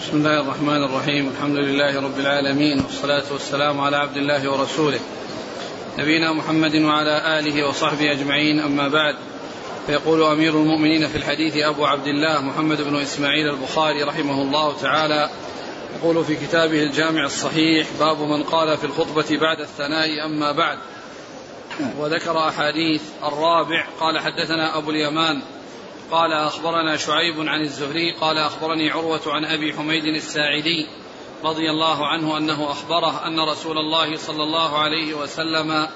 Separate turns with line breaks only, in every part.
بسم الله الرحمن الرحيم. الحمد لله رب العالمين والصلاة والسلام على عبد الله ورسوله. نبينا محمد وعلى آله وصحبه أجمعين أما بعد. فيقول أمير المؤمنين في الحديث أبو عبد الله محمد بن إسماعيل البخاري رحمه الله تعالى يقول في كتابه الجامع الصحيح باب من قال في الخطبة بعد الثناء أما بعد. وذكر أحاديث الرابع. قال حدثنا أبو اليمان قال أخبرنا شعيب عن الزهري قال أخبرني عروة عن أبي حميد الساعدي رضي الله عنه أنه أخبره أن رسول الله صلى الله عليه وسلم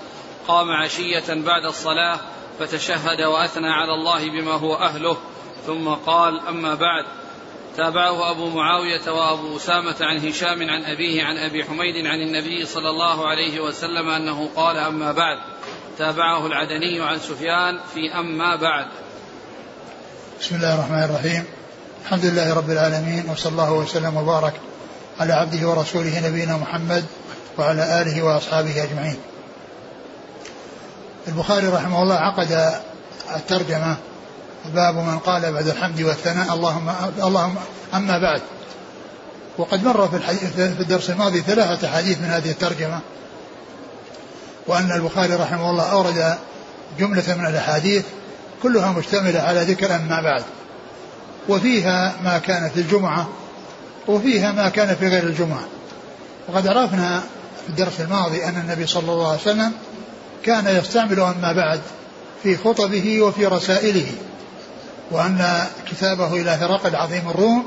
قام عشية بعد الصلاة فتشهد وأثنى على الله بما هو أهله ثم قال أما بعد. تابعه أبو معاوية وأبو أسامة عن هشام عن أبيه عن أبي حميد عن النبي صلى الله عليه وسلم أنه قال أما بعد. تابعه العدني عن سفيان في أما بعد.
بسم الله الرحمن الرحيم. الحمد لله رب العالمين وصلى الله وسلم وبارك على عبده ورسوله نبينا محمد وعلى آله وأصحابه أجمعين. البخاري رحمه الله عقد الترجمة باب من قال بعد الحمد والثناء اللهم اللهم أما بعد. وقد مر في, في الدرس الماضي ثلاثة أحاديث من هذه الترجمة وأن البخاري رحمه الله أورد جملة من الأحاديث كلها مشتملة على ذكر أما بعد. وفيها ما كان في الجمعة وفيها ما كان في غير الجمعة. وقد عرفنا في الدرس الماضي أن النبي صلى الله عليه وسلم كان يستعمل أما بعد في خطبه وفي رسائله وأن كتابه إلى هرقل عظيم الروم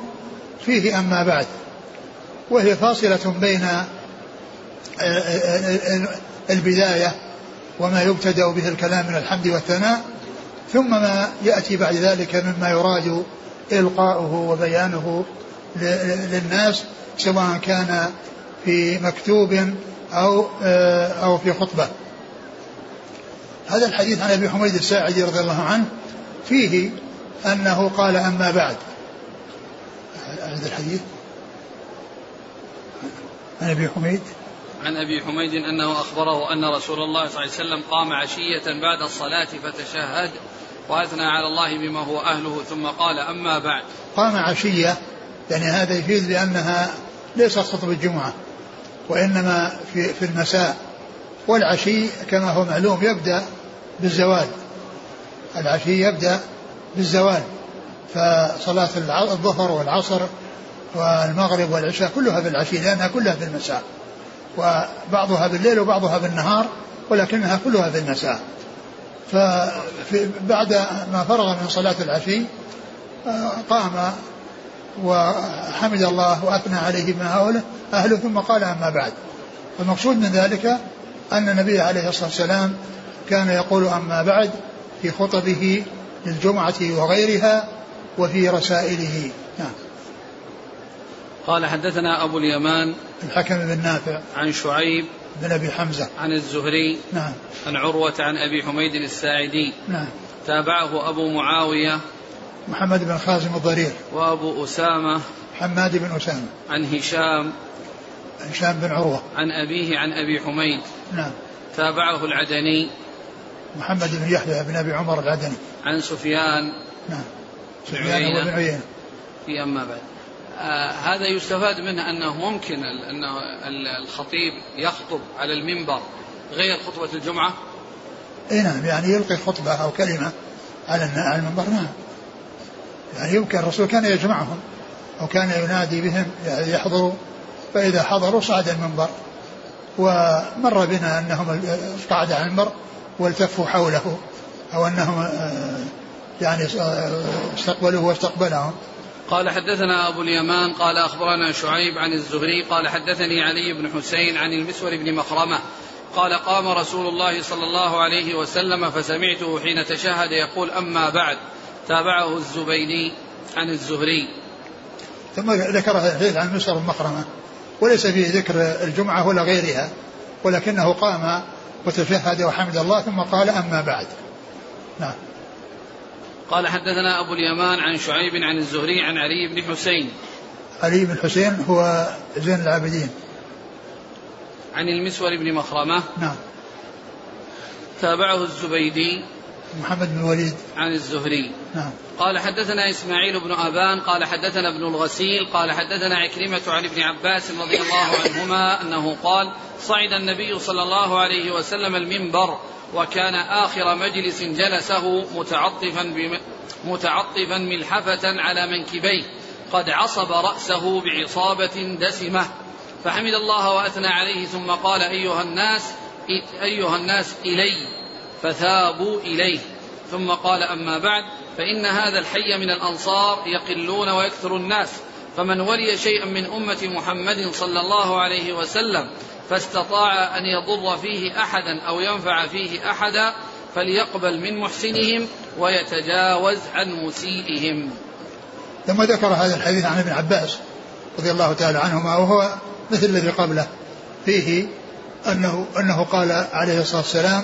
فيه أما بعد. وهي فاصلة بين البداية وما يبتدأ به الكلام من الحمد والثناء ثم ما يأتي بعد ذلك مما يراد إلقاؤه وبيانه للناس سواء كان في مكتوب أو أو في خطبة. هذا الحديث عن أبي حميد الساعدي رضي الله عنه فيه أنه قال أما بعد. هذا الحديث عن أبي حميد
عن أبي حميد أنه أخبره أن رسول الله صلى الله عليه وسلم قام عشية بعد الصلاة فتشهد وأثنى على الله بما هو أهله ثم قال أما بعد.
قام عشية يعني هذا يفيد بأنها ليست خطبه الجمعة وإنما في في المساء والعشي كما هو معلوم يبدأ بالزوال. العشي يبدأ بالزوال فصلاة الظهر والعصر والمغرب والعشاء كلها في العشي لأنها كلها في المساء. وبعضها بالليل وبعضها بالنهار ولكنها كلها في المساء فبعد ما فرغ من صلاة العشي قام وحمد الله وأثنى عليه هؤلاء أهله ثم قال أما بعد. المقصود من ذلك أن النبي عليه الصلاة والسلام كان يقول أما بعد في خطبه للجمعة وغيرها وفي رسائله.
قال حدثنا أبو اليمان
الحكم بن نافع
عن شعيب
بن أبي حمزة.
عن الزهري
نعم.
عن عروة عن أبي حميد الساعدي.
نعم.
تابعه أبو معاوية
محمد بن خازم الضرير.
وأبو أسامة
حماد بن أسامة.
عن هشام
هشام بن عروة.
عن أبيه عن أبي حميد.
نعم.
تابعه العدني
محمد بن يحيى بن أبي عمر العدني.
عن سفيان
نعم. سفيان بن
عيينة. في أما بعد. هذا يستفاد منه أنه ممكن ال- أن ال- الخطيب يخطب على المنبر غير خطبة الجمعة؟
اي نعم يعني يلقي خطبة أو كلمة على المنبر نعم. يعني يمكن الرسول كان يجمعهم أو كان ينادي بهم يعني يحضروا فإذا حضروا صعد المنبر ومر بنا أنهم قعد على المنبر والتفوا حوله أو أنهم آه، يعني آه، استقبلوه واستقبلهم.
قال حدثنا أبو اليمان قال أخبرنا شعيب عن الزهري قال حدثني علي بن حسين عن المسور بن مخرمة قال قام رسول الله صلى الله عليه وسلم فسمعته حين تشهد يقول أما بعد. تابعه الزبيدي عن الزهري.
ثم ذكر الحديث عن مسر المخرمة وليس فيه ذكر الجمعة ولا غيرها ولكنه قام وتشهد وحمد الله ثم قال أما بعد. نعم.
قال حدثنا أبو اليمان عن شعيب عن الزهري عن علي بن حسين.
علي بن حسين هو زين العابدين.
عن المسور بن مخرمة.
نعم.
تابعه الزبيدي.
محمد بن الوليد
عن الزهري.
نعم.
قال حدثنا إسماعيل بن أبان قال حدثنا ابن الغسيل قال حدثنا عكرمة عن ابن عباس رضي الله عنهما أنه قال صعد النبي صلى الله عليه وسلم المنبر وكان آخر مجلس جلسه متعطفا. متعطفا ملحفة على منكبيه. قد عصب رأسه بعصابة دسمة. فحمد الله وأثنى عليه ثم قال أيها الناس أيها الناس إلي. فثابوا إليه. ثم قال أما بعد فإن هذا الحي من الأنصار يقلون ويكثر الناس. فمن ولي شيئا من أمة محمد صلى الله عليه وسلم فاستطاع أن يضر فيه أحدا أو ينفع فيه أحدا فليقبل من محسنهم ويتجاوز عن مسيئهم.
ثم ذكر هذا الحديث عن ابن عباس رضي الله تعالى عنهما وهو مثل الذي قبله. فيه أنه أنه قال عليه الصلاة والسلام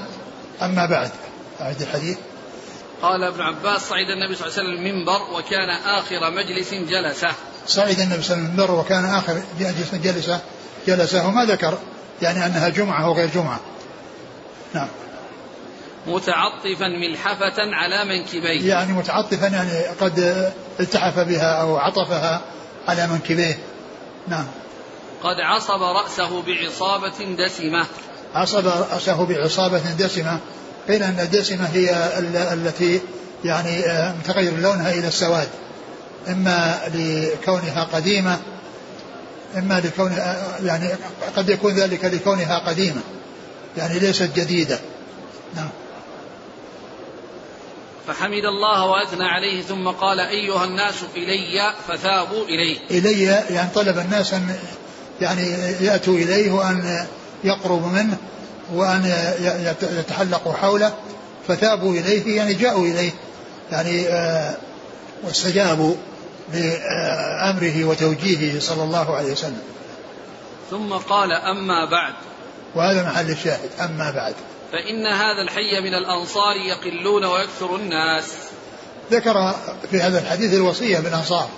أما بعد أعد الحديث.
قال ابن عباس صعد النبي صلى الله عليه وسلم المنبر وكان آخر مجلس جلسه.
صعد النبي صلى الله عليه وسلم المنبر وكان آخر مجلس جلسه جلسه وما ذكر يعني أنها جمعة وغير جمعة. نعم.
متعطفا ملحفة على منكبيه.
يعني متعطفا يعني قد التحف بها أو عطفها على منكبيه. نعم.
قد عصب رأسه بعصابة دسمة.
عصب رأسه بعصابة دسمة. قيل أن الدسمة هي التي يعني آه، متغير لونها إلى السواد. إما لكونها قديمة إما لكونها يعني قد يكون ذلك لكونها قديمة. يعني ليست جديدة. نعم.
فحمد الله وأثنى عليه ثم قال أيها الناس إلي فثابوا إليه.
إلي يعني طلب الناس أن يعني يأتوا إليه وأن يقربوا منه وأن يتحلقوا حوله فثابوا إليه يعني جاءوا إليه. يعني آه، واستجابوا. لأمره وتوجيهه صلى الله عليه وسلم.
ثم قال أما بعد.
وهذا محل الشاهد أما بعد.
فإن هذا الحي من الأنصار يقلون ويكثر الناس
ذكر في هذا الحديث الوصية بالأنصار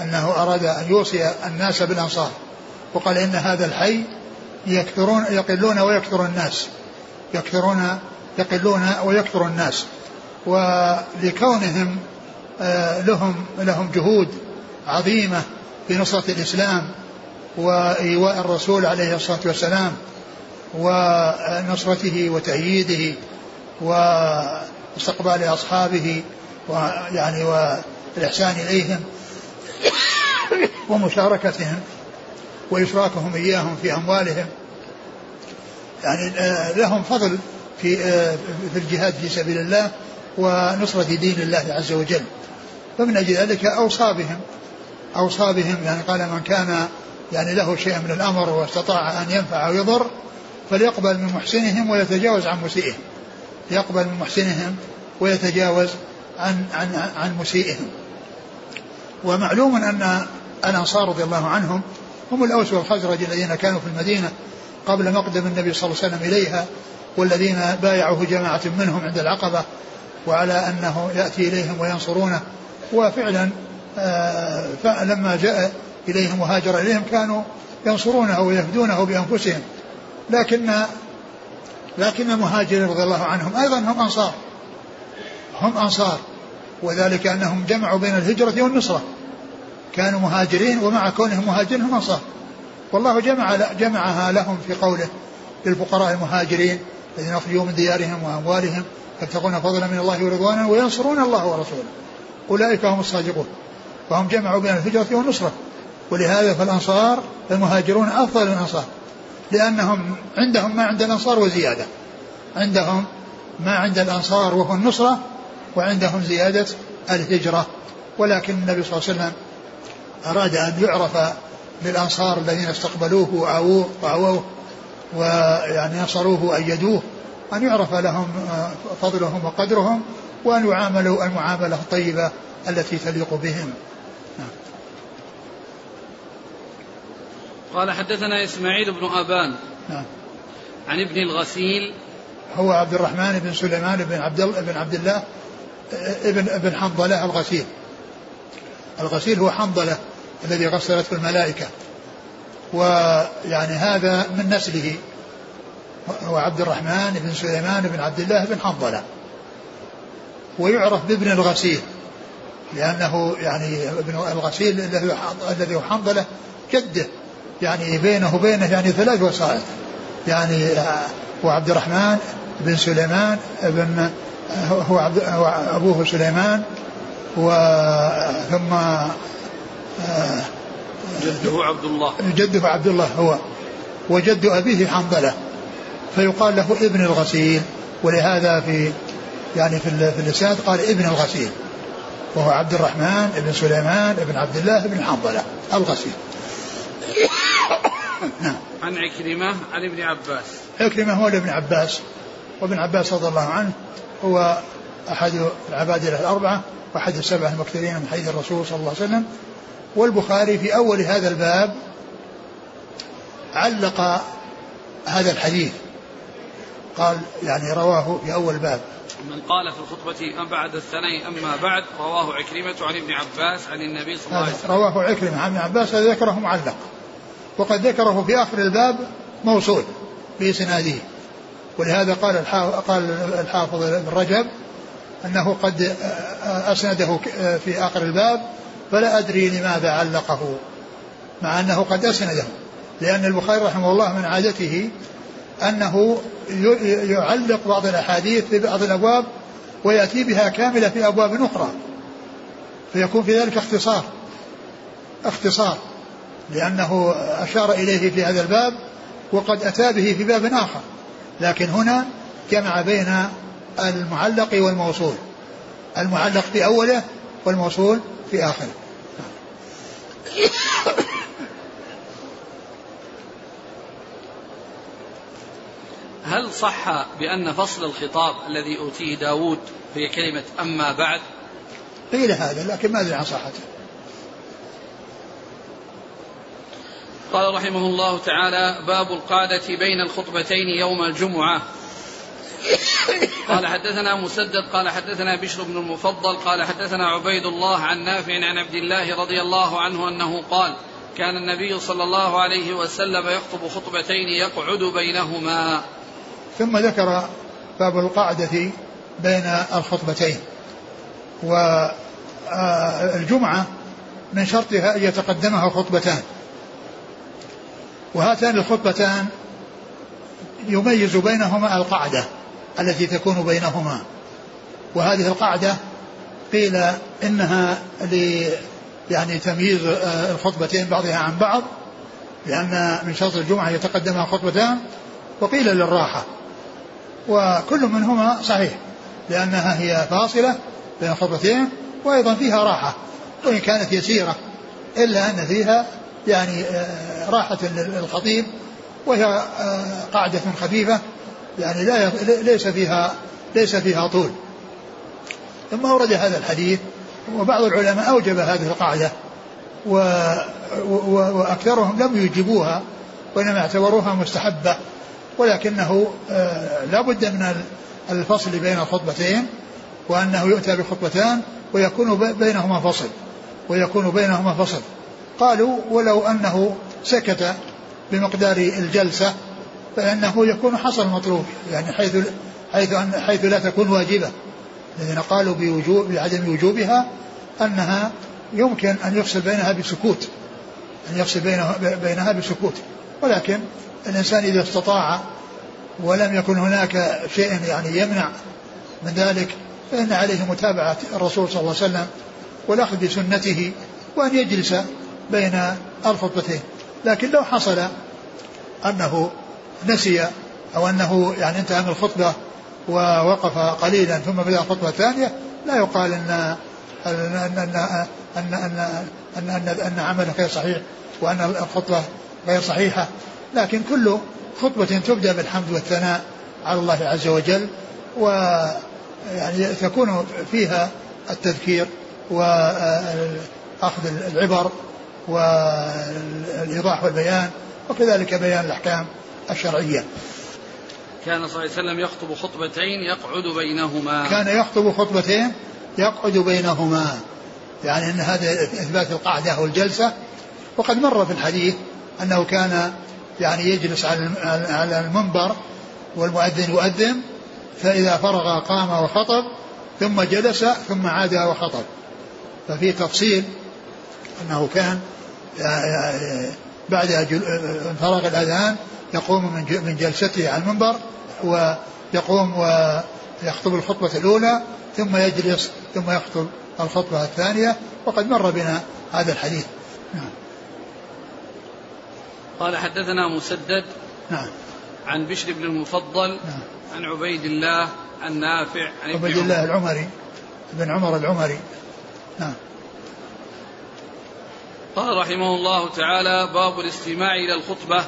أنه أراد أن يوصي الناس بالأنصار وقال إن هذا الحي يكثرون يقلون ويكثر الناس يكثرون يقلون ويكثر الناس ولكونهم لهم لهم جهود عظيمة في نصرة الإسلام وإيواء الرسول عليه الصلاة والسلام ونصرته وتأييده واستقبال أصحابه ويعني والإحسان إليهم ومشاركتهم وإشراكهم إياهم في أموالهم. يعني آه، لهم فضل في آه، في الجهاد في سبيل الله ونصرة دين الله عز وجل. فمن أجل ذلك أوصى بهم. أوصى بهم يعني قال من كان يعني له شيء من الأمر واستطاع أن ينفع أو يضر فليقبل من محسنهم ويتجاوز عن مسيئهم. يقبل من محسنهم ويتجاوز عن عن عن مسيئهم. ومعلوم أن الأنصار رضي الله عنهم هم الأوس والخزرج الذين كانوا في المدينة قبل مقدم النبي صلى الله عليه وسلم إليها والذين بايعوه جماعة منهم عند العقبة وعلى أنه يأتي إليهم وينصرونه. وفعلا آه، لما جاء إليهم وهاجر إليهم كانوا ينصرونه ويهدونه بأنفسهم. لكن لكن المهاجرين رضي الله عنهم أيضا هم أنصار. هم أنصار. وذلك أنهم جمعوا بين الهجرة والنصرة. كانوا مهاجرين ومع كونهم مهاجرين هم أنصار. والله جمع جمعها لهم في قوله للفقراء المهاجرين الذين أخرجوا من ديارهم وأموالهم يبتغون فضلا من الله ورضوانا وينصرون الله ورسوله. أولئك هم الصادقون فهم جمعوا بين الهجرة والنصرة. ولهذا فالأنصار المهاجرون أفضل الأنصار لأنهم عندهم ما عند الأنصار وزيادة عندهم ما عند الأنصار وهو النصرة وعندهم زيادة الهجرة. ولكن النبي صلى الله عليه وسلم أراد أن يعرف للأنصار الذين استقبلوه وأووه وأووه ويعني نصروه وأيدوه أن يعرف لهم فضلهم وقدرهم وأن يعاملوا المعاملة الطيبة التي تليق بهم.
قال حدثنا إسماعيل بن أبان نعم. عن ابن الغسيل.
هو عبد الرحمن بن سليمان بن عبد بن عبد الله ابن ابن حنظلة الغسيل. الغسيل هو حنظلة الذي غسلته الملائكة. ويعني هذا من نسله. هو عبد الرحمن بن سليمان بن عبد الله بن حنظلة. ويعرف بابن الغسيل لأنه يعني ابن الغسيل الذي الذي هو حنظلة جده يعني بينه وبينه يعني ثلاث وسائط يعني هو عبد الرحمن بن سليمان بن هو, عبد هو أبوه سليمان وثم
جده عبد الله.
جده عبد الله هو وجد أبيه حنظلة فيقال له ابن الغسيل ولهذا في يعني في في الإسناد قال ابن الغسيل وهو عبد الرحمن بن سليمان بن عبد الله بن حنظلة الغسيل.
نعم عن عكرمة عن ابن عباس.
عكرمة هو ابن عباس وابن عباس رضي الله عنه هو أحد العبادلة الأربعة وأحد السبعة المكثرين من حديث الرسول صلى الله عليه وسلم. والبخاري في أول هذا الباب علق هذا الحديث. قال يعني رواه في أول باب.
من قال في الخطبة أم بعد الثناء أما بعد؟ رواه عكرمة عن ابن عباس عن النبي صلى الله عليه وسلم.
رواه عكرمة عن ابن عباس ذكره معلق. وقد ذكره في آخر الباب موصول في سناده ولهذا قال قال الحافظ ابن رجب أنه قد أسنده في آخر الباب فلا أدري لماذا علقه. مع أنه قد أسنده لأن البخاري رحمه الله من عادته أنه يعلق بعض الأحاديث في بعض الأبواب ويأتي بها كاملة في أبواب أخرى. فيكون في ذلك اختصار. اختصار. لأنه أشار إليه في هذا الباب وقد أتى به في باب آخر. لكن هنا جمع بين المعلق والموصول. المعلق في أوله والموصول في آخره.
هل صح بأن فصل الخطاب الذي أوتيه داود هي كلمة أما بعد؟
قيل هذا لكن ما أدري عن صحته.
قال رحمه الله تعالى باب القادة بين الخطبتين يوم الجمعة. قال حدثنا مسدد قال حدثنا بشر بن المفضل قال حدثنا عبيد الله عن نافع عن عبد الله رضي الله عنه أنه قال كان النبي صلى الله عليه وسلم يخطب خطبتين يقعد بينهما.
ثم ذكر باب القعدة بين الخطبتين. والجمعة من شرطها أن يتقدمها خطبتان. وهاتان الخطبتان يميز بينهما القعدة التي تكون بينهما. وهذه القعدة قيل إنها ل يعني تمييز الخطبتين بعضها عن بعض لأن من شرط الجمعة يتقدمها خطبتان وقيل للراحة. وكل منهما صحيح لأنها هي فاصلة بين خطبتين وأيضا فيها راحة وإن كانت يسيرة إلا أن فيها يعني آه، راحة للخطيب وهي آه، قاعدة خفيفة يعني لا ليس فيها ليس فيها طول. ثم أورد هذا الحديث وبعض العلماء أوجب هذه القاعدة و وأكثرهم لم يجيبوها وإنما اعتبروها مستحبة. ولكنه آه، لا بد من الفصل بين الخطبتين وأنه يؤتى بخطبتان ويكون بينهما فصل ويكون بينهما فصل. قالوا ولو أنه سكت بمقدار الجلسة فإنه يكون حصل المطلوب يعني حيث حيث أن حيث لا تكون واجبة. الذين قالوا بوجوب بعدم وجوبها أنها يمكن أن يفصل بينها بسكوت أن يفصل بينها, بينها بسكوت. ولكن الإنسان إذا استطاع ولم يكن هناك شيء يعني يمنع من ذلك فإن عليه متابعة الرسول صلى الله عليه وسلم والأخذ بسنته وأن يجلس بين الخطبتين لكن لو حصل أنه نسي أو أنه يعني انتهى من الخطبة ووقف قليلا ثم بدأ الخطبة الثانية لا يقال أن أن أن أن أن أن, أن, أن عمله غير صحيح وأن الخطبة غير صحيحة. لكن كل خطبة تبدأ بالحمد والثناء على الله عز وجل و يعني تكون فيها التذكير وأخذ العبر والإيضاح والبيان وكذلك بيان الأحكام الشرعية.
كان صلى الله عليه وسلم يخطب خطبتين يقعد بينهما.
كان يخطب خطبتين يقعد بينهما. يعني أن هذا إثبات القعدة والجلسة. وقد مر في الحديث أنه كان يعني يجلس على المنبر والمؤذن يؤذن فإذا فرغ قام وخطب ثم جلس ثم عاد وخطب. ففي تفصيل أنه كان بعد انفراغ الأذان يقوم من جلسته على المنبر ويقوم ويخطب الخطبة الأولى ثم يجلس ثم يخطب الخطبة الثانية وقد مر بنا هذا الحديث.
قال حدثنا مسدد
نعم.
عن بشر بن المفضل نعم. عن عبيد الله عن نافع عن
عبيد الله العمري بن عمر العمري. نعم.
قال رحمه الله تعالى باب الاستماع إلى الخطبة.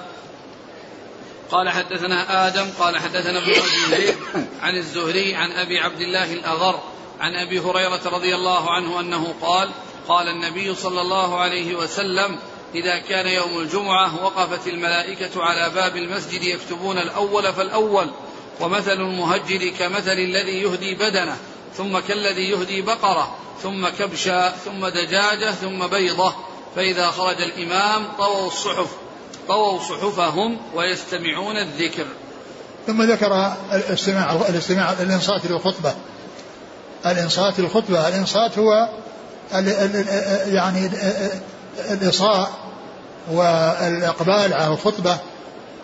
قال حدثنا آدم قال حدثنا ابن أبي عن الزهري عن أبي عبد الله الأغر عن أبي هريرة رضي الله عنه أنه قال قال النبي صلى الله عليه وسلم إذا كان يوم الجمعة وقفت الملائكة على باب المسجد يكتبون الأول فالأول ومثل المهجر كمثل الذي يهدي بدنه ثم كالذي يهدي بقرة ثم كبشا ثم دجاجة ثم بيضة. فإذا خرج الإمام طووا الصحف طووا صحفهم ويستمعون الذكر.
ثم ذكر الاستماع الاستماع الإنصات للخطبة. الإنصات للخطبة الإنصات هو يعني الإصاء والإقبال على الخطبة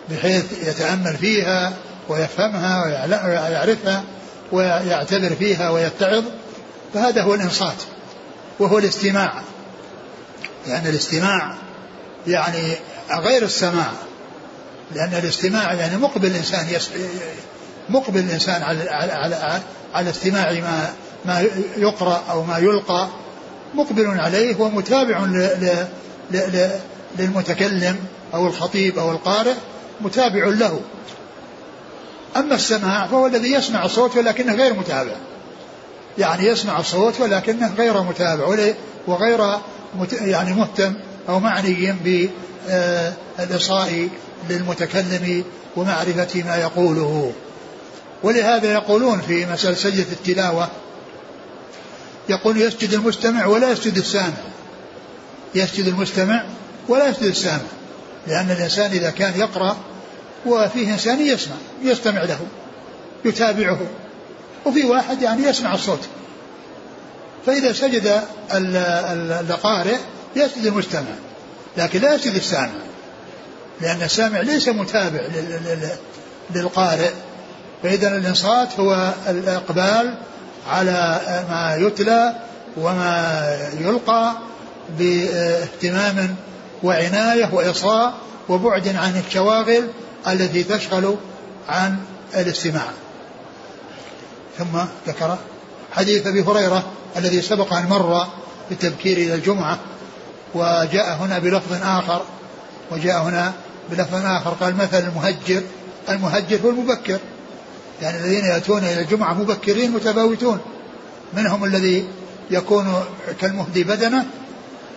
بحيث يتأمل فيها ويفهمها ويعرفها ويعتبر فيها ويتعظ فهذا هو الإنصات وهو الاستماع. لأن الاستماع يعني غير السماع لأن الاستماع يعني مقبل الإنسان مقبل الإنسان على على على, على استماع ما ما يقرأ أو ما يلقى مقبل عليه ومتابع للمتكلم أو الخطيب أو القارئ متابع له. أما السماع فهو الذي يسمع الصوت ولكنه غير متابع. يعني يسمع الصوت ولكنه غير متابع وغير يعني مهتم أو معني بالإصاء للمتكلم ومعرفة ما يقوله. ولهذا يقولون في مسألة سجدة التلاوة يقول يسجد المستمع ولا يسجد السامع. يسجد المستمع ولا يسجد السامع لأن الإنسان إذا كان يقرأ وفيه إنسان يسمع يستمع له يتابعه. وفي واحد يعني يسمع الصوت. فإذا سجد القارئ يسجد المستمع لكن لا يسجد السامع لأن السامع ليس متابع للقارئ. فإذا الإنصات هو الإقبال على ما يتلى وما يلقى باهتمام وعناية وإصاء وبعد عن الشواغل التي تشغل عن الاستماع. ثم ذكر حديث أبي هريرة الذي سبق أن مر بالتبكير إلى الجمعة وجاء هنا بلفظ آخر وجاء هنا بلفظ آخر قال مثل المهجر المهجر هو المبكر يعني الذين يأتون إلى الجمعة مبكرين متفاوتون. منهم الذي يكون كالمهدي بدنة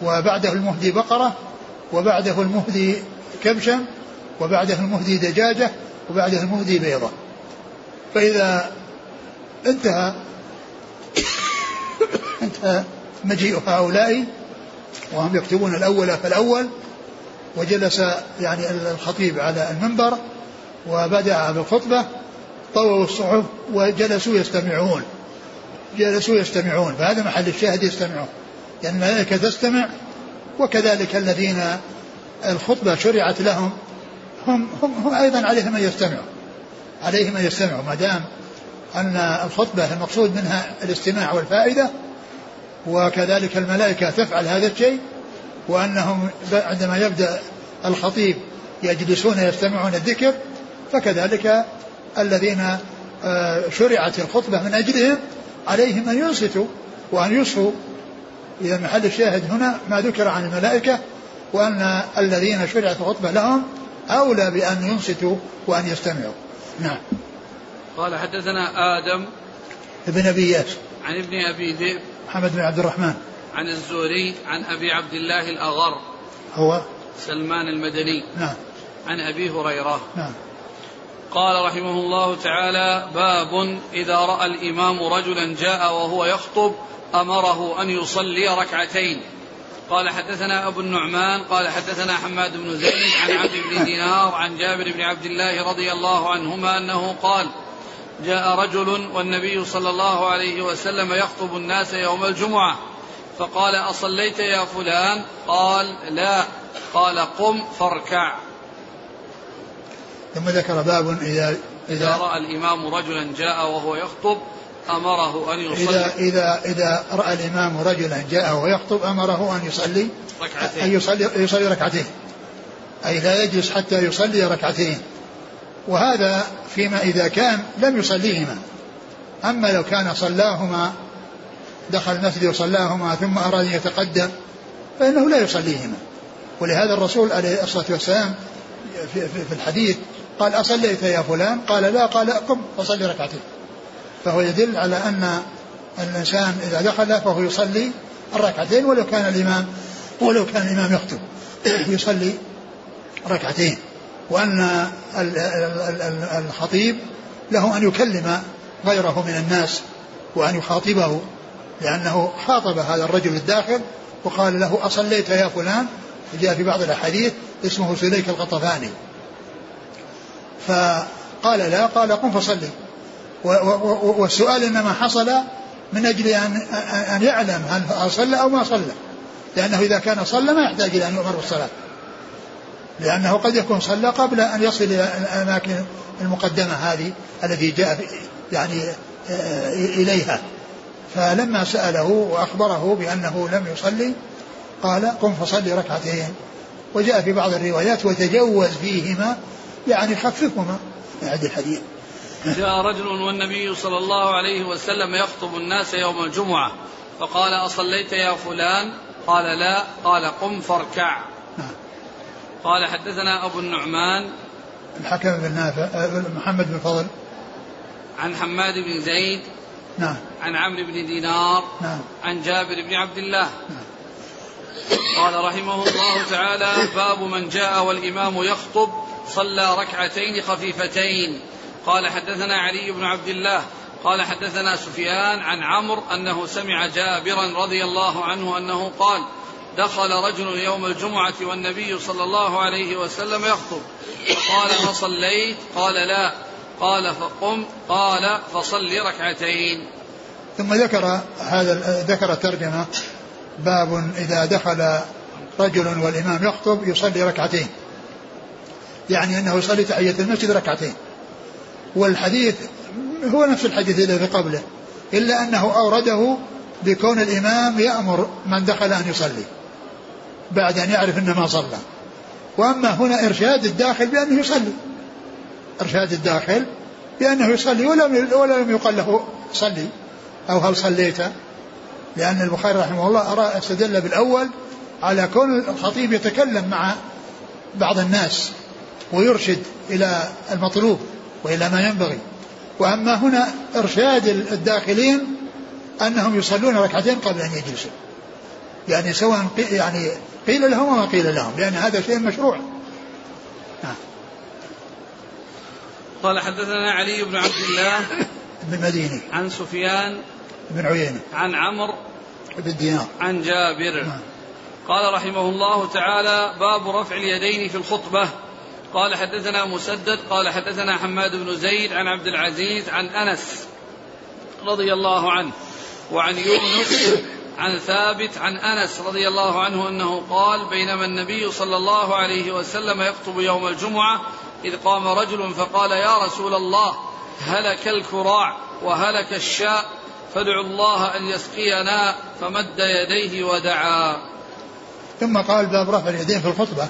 وبعده المهدي بقرة وبعده المهدي كبشا وبعده المهدي دجاجة وبعده المهدي بيضة. فإذا انتهى انتهى مجيء هؤلاء وهم يكتبون الأول فالأول وجلس يعني الخطيب على المنبر وبدأ بالخطبة طووا الصحف وجلسوا يستمعون. جلسوا يستمعون فهذا محل الشاهد يستمعون. يعني الملائكة تستمع وكذلك الذين الخطبة شرعت لهم هم, هم, هم أيضا عليهم أن يستمعوا عليهم أن يستمعوا ما دام أن الخطبة المقصود منها الاستماع والفائدة وكذلك الملائكة تفعل هذا الشيء وأنهم عندما يبدأ الخطيب يجلسون يستمعون الذكر فكذلك الذين آه، شرعت الخطبة من أجلهم عليهم أن ينصتوا وأن يصفوا إذا محل الشاهد هنا ما ذكر عن الملائكة وأن الذين شرعت الخطبة لهم أولى بأن ينصتوا وأن يستمعوا. نعم.
قال حدثنا آدم
ابن أبي ياس.
عن ابن أبي ذئب
محمد بن عبد الرحمن.
عن الزهري عن أبي عبد الله الأغر.
هو؟
سلمان المدني.
نعم.
عن أبي هريرة.
نعم.
قال رحمه الله تعالى باب إذا رأى الإمام رجلا جاء وهو يخطب أمره أن يصلي ركعتين. قال حدثنا أبو النعمان قال حدثنا حماد بن زيد عن عبد بن دينار عن جابر بن عبد الله رضي الله عنهما أنه قال جاء رجل والنبي صلى الله عليه وسلم يخطب الناس يوم الجمعة فقال أصليت يا فلان؟ قال لا. قال قم فاركع.
ثم ذكر باب إذا
إذا رأى الإمام رجلا جاء وهو يخطب أمره أن يصلي.
إذا إذا إذا رأى الإمام رجلا جاء ويخطب أمره أن يصلي.
ركعتين.
أن يصلي يصلي ركعتين. أي لا يجلس حتى يصلي ركعتين. وهذا فيما إذا كان لم يصليهما. أما لو كان صلاهما دخل المسجد وصلاهما ثم أراد أن يتقدم فإنه لا يصليهما. ولهذا الرسول عليه الصلاة والسلام في, في, في الحديث قال أصليت يا فلان؟ قال لا. قال قم فصلي ركعتين. فهو يدل على أن الإنسان إذا دخل فهو يصلي الركعتين ولو كان الإمام ولو كان الإمام يخطب يصلي ركعتين. وأن الخطيب له أن يكلم غيره من الناس وأن يخاطبه لأنه خاطب هذا الرجل الداخل وقال له أصليت يا فلان. جاء في بعض الأحاديث اسمه سليك القطفاني. فقال لا قال قم فصلي. والسؤال إنما حصل من أجل أن أن يعلم هل صلى أو ما صلى. لأنه إذا كان صلى ما يحتاج إلى أن يؤمر بالصلاة. لأنه قد يكون صلى قبل أن يصل إلى الأماكن المقدمة هذه التي جاء يعني آه، إليها. فلما سأله وأخبره بأنه لم يصلي قال قم فصلي ركعتين. وجاء في بعض الروايات وتجوز فيهما يعني خففهما هذه الحديث.
جاء رجل والنبي صلى الله عليه وسلم يخطب الناس يوم الجمعة. فقال أصليت يا فلان؟ قال لا. قال قم فاركع. قال حدثنا أبو النعمان.
الحكم بن نافع محمد بن فضل.
عن حماد بن زيد.
نعم.
عن عمرو بن دينار.
نعم.
عن جابر بن عبد الله. نعم. قال رحمه الله تعالى باب من جاء والإمام يخطب صلى ركعتين خفيفتين. قال حدثنا علي بن عبد الله قال حدثنا سفيان عن عمرو أنه سمع جابرا رضي الله عنه أنه قال دخل رجل يوم الجمعة والنبي صلى الله عليه وسلم يخطب. قال فصليت؟ قال لا. قال فقم؟ قال فصل ركعتين.
ثم ذكر هذا ذكر الترجمة. باب إذا دخل رجل والإمام يخطب يصلي ركعتين. يعني أنه يصلي تحية المسجد ركعتين. والحديث هو نفس الحديث الذي قبله إلا أنه أورده بكون الإمام يأمر من دخل أن يصلي بعد أن يعرف أنه ما صلى. وأما هنا إرشاد الداخل بأنه يصلي. إرشاد الداخل بأنه يصلي ولم ولم يقل له صلي أو هل صليت لأن البخاري رحمه الله أرى استدل بالأول على كون الخطيب يتكلم مع بعض الناس ويرشد إلى المطلوب. وإلى ما ينبغي. وأما هنا إرشاد الداخلين أنهم يصلون ركعتين قبل أن يجلسوا. يعني سواء يعني قيل لهم وما قيل لهم لأن هذا شيء مشروع.
قال حدثنا علي بن عبد الله
بن مديني
عن سفيان
بن عيينة.
عن عمرو
بن دينار.
عن جابر. نعم. قال رحمه الله تعالى باب رفع اليدين في الخطبة. قال حدثنا مسدد قال حدثنا حماد بن زيد عن عبد العزيز عن أنس رضي الله عنه وعن يونس عن ثابت عن أنس رضي الله عنه أنه قال بينما النبي صلى الله عليه وسلم يخطب يوم الجمعة إذ قام رجل فقال يا رسول الله هلك الكراع وهلك الشاء فادعوا الله أن يسقينا فمد يديه ودعا.
ثم قال باب رفع اليدين في الخطبة.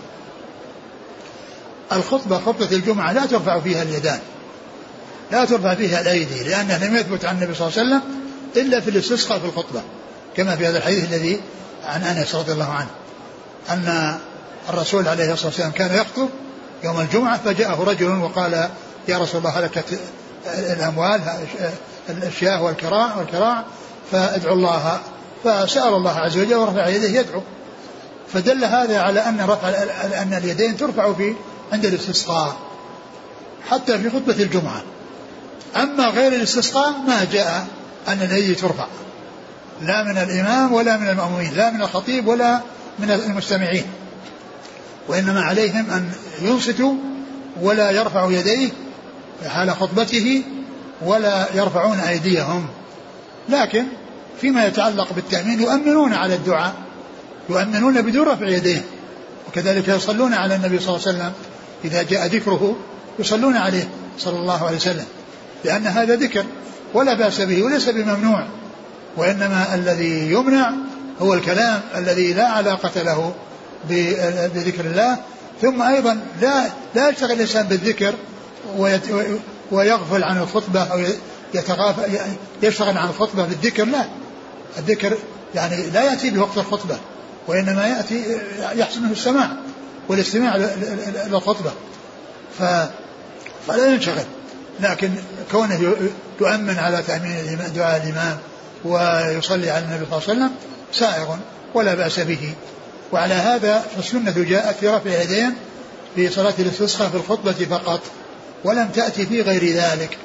الخطبة خطبة الجمعة لا ترفع فيها اليدان لا ترفع فيها الأيدي لأنه لم يثبت عن النبي صلى الله عليه وسلم إلا في الاستسقاء في الخطبة كما في هذا الحديث الذي عن أنس رضي الله عنه أن الرسول عليه الصلاة والسلام كان يخطب يوم الجمعة فجاءه رجل وقال يا رسول الله هلكت الأموال الشياه والكراع والكراع فادعو الله. فسأل الله عز وجل ورفع يديه يدعو. فدل هذا على أن رفع أن اليدين ترفع في عند الاستسقاء حتى في خطبة الجمعة. أما غير الاستسقاء ما جاء أن اليد ترفع. لا من الإمام ولا من المأمومين لا من الخطيب ولا من المستمعين. وإنما عليهم أن ينصتوا ولا يرفعوا يديه حال خطبته ولا يرفعون أيديهم. لكن فيما يتعلق بالتأمين يؤمنون على الدعاء يؤمنون بدون رفع يديه. وكذلك يصلون على النبي صلى الله عليه وسلم. إذا جاء ذكره يصلون عليه صلى الله عليه وسلم لأن هذا ذكر ولا بأس به وليس بممنوع وإنما الذي يمنع هو الكلام الذي لا علاقة له بذكر الله ثم أيضا لا لا يشتغل الإنسان بالذكر ويغفل عن الخطبة أو يتغافل يشتغل عن الخطبة بالذكر لا. الذكر يعني لا يأتي بوقت الخطبة وإنما يأتي يحسن السماع. والاستماع للخطبة. فلا ينشغل. لكن كونه يؤمن على تأمين دعاء الإمام ويصلي على النبي صلى الله عليه وسلم سائغ ولا بأس به. وعلى هذا فالسنة جاءت في رفع اليدين في صلاة الاستسقاء في الخطبة فقط ولم تأتي في غير ذلك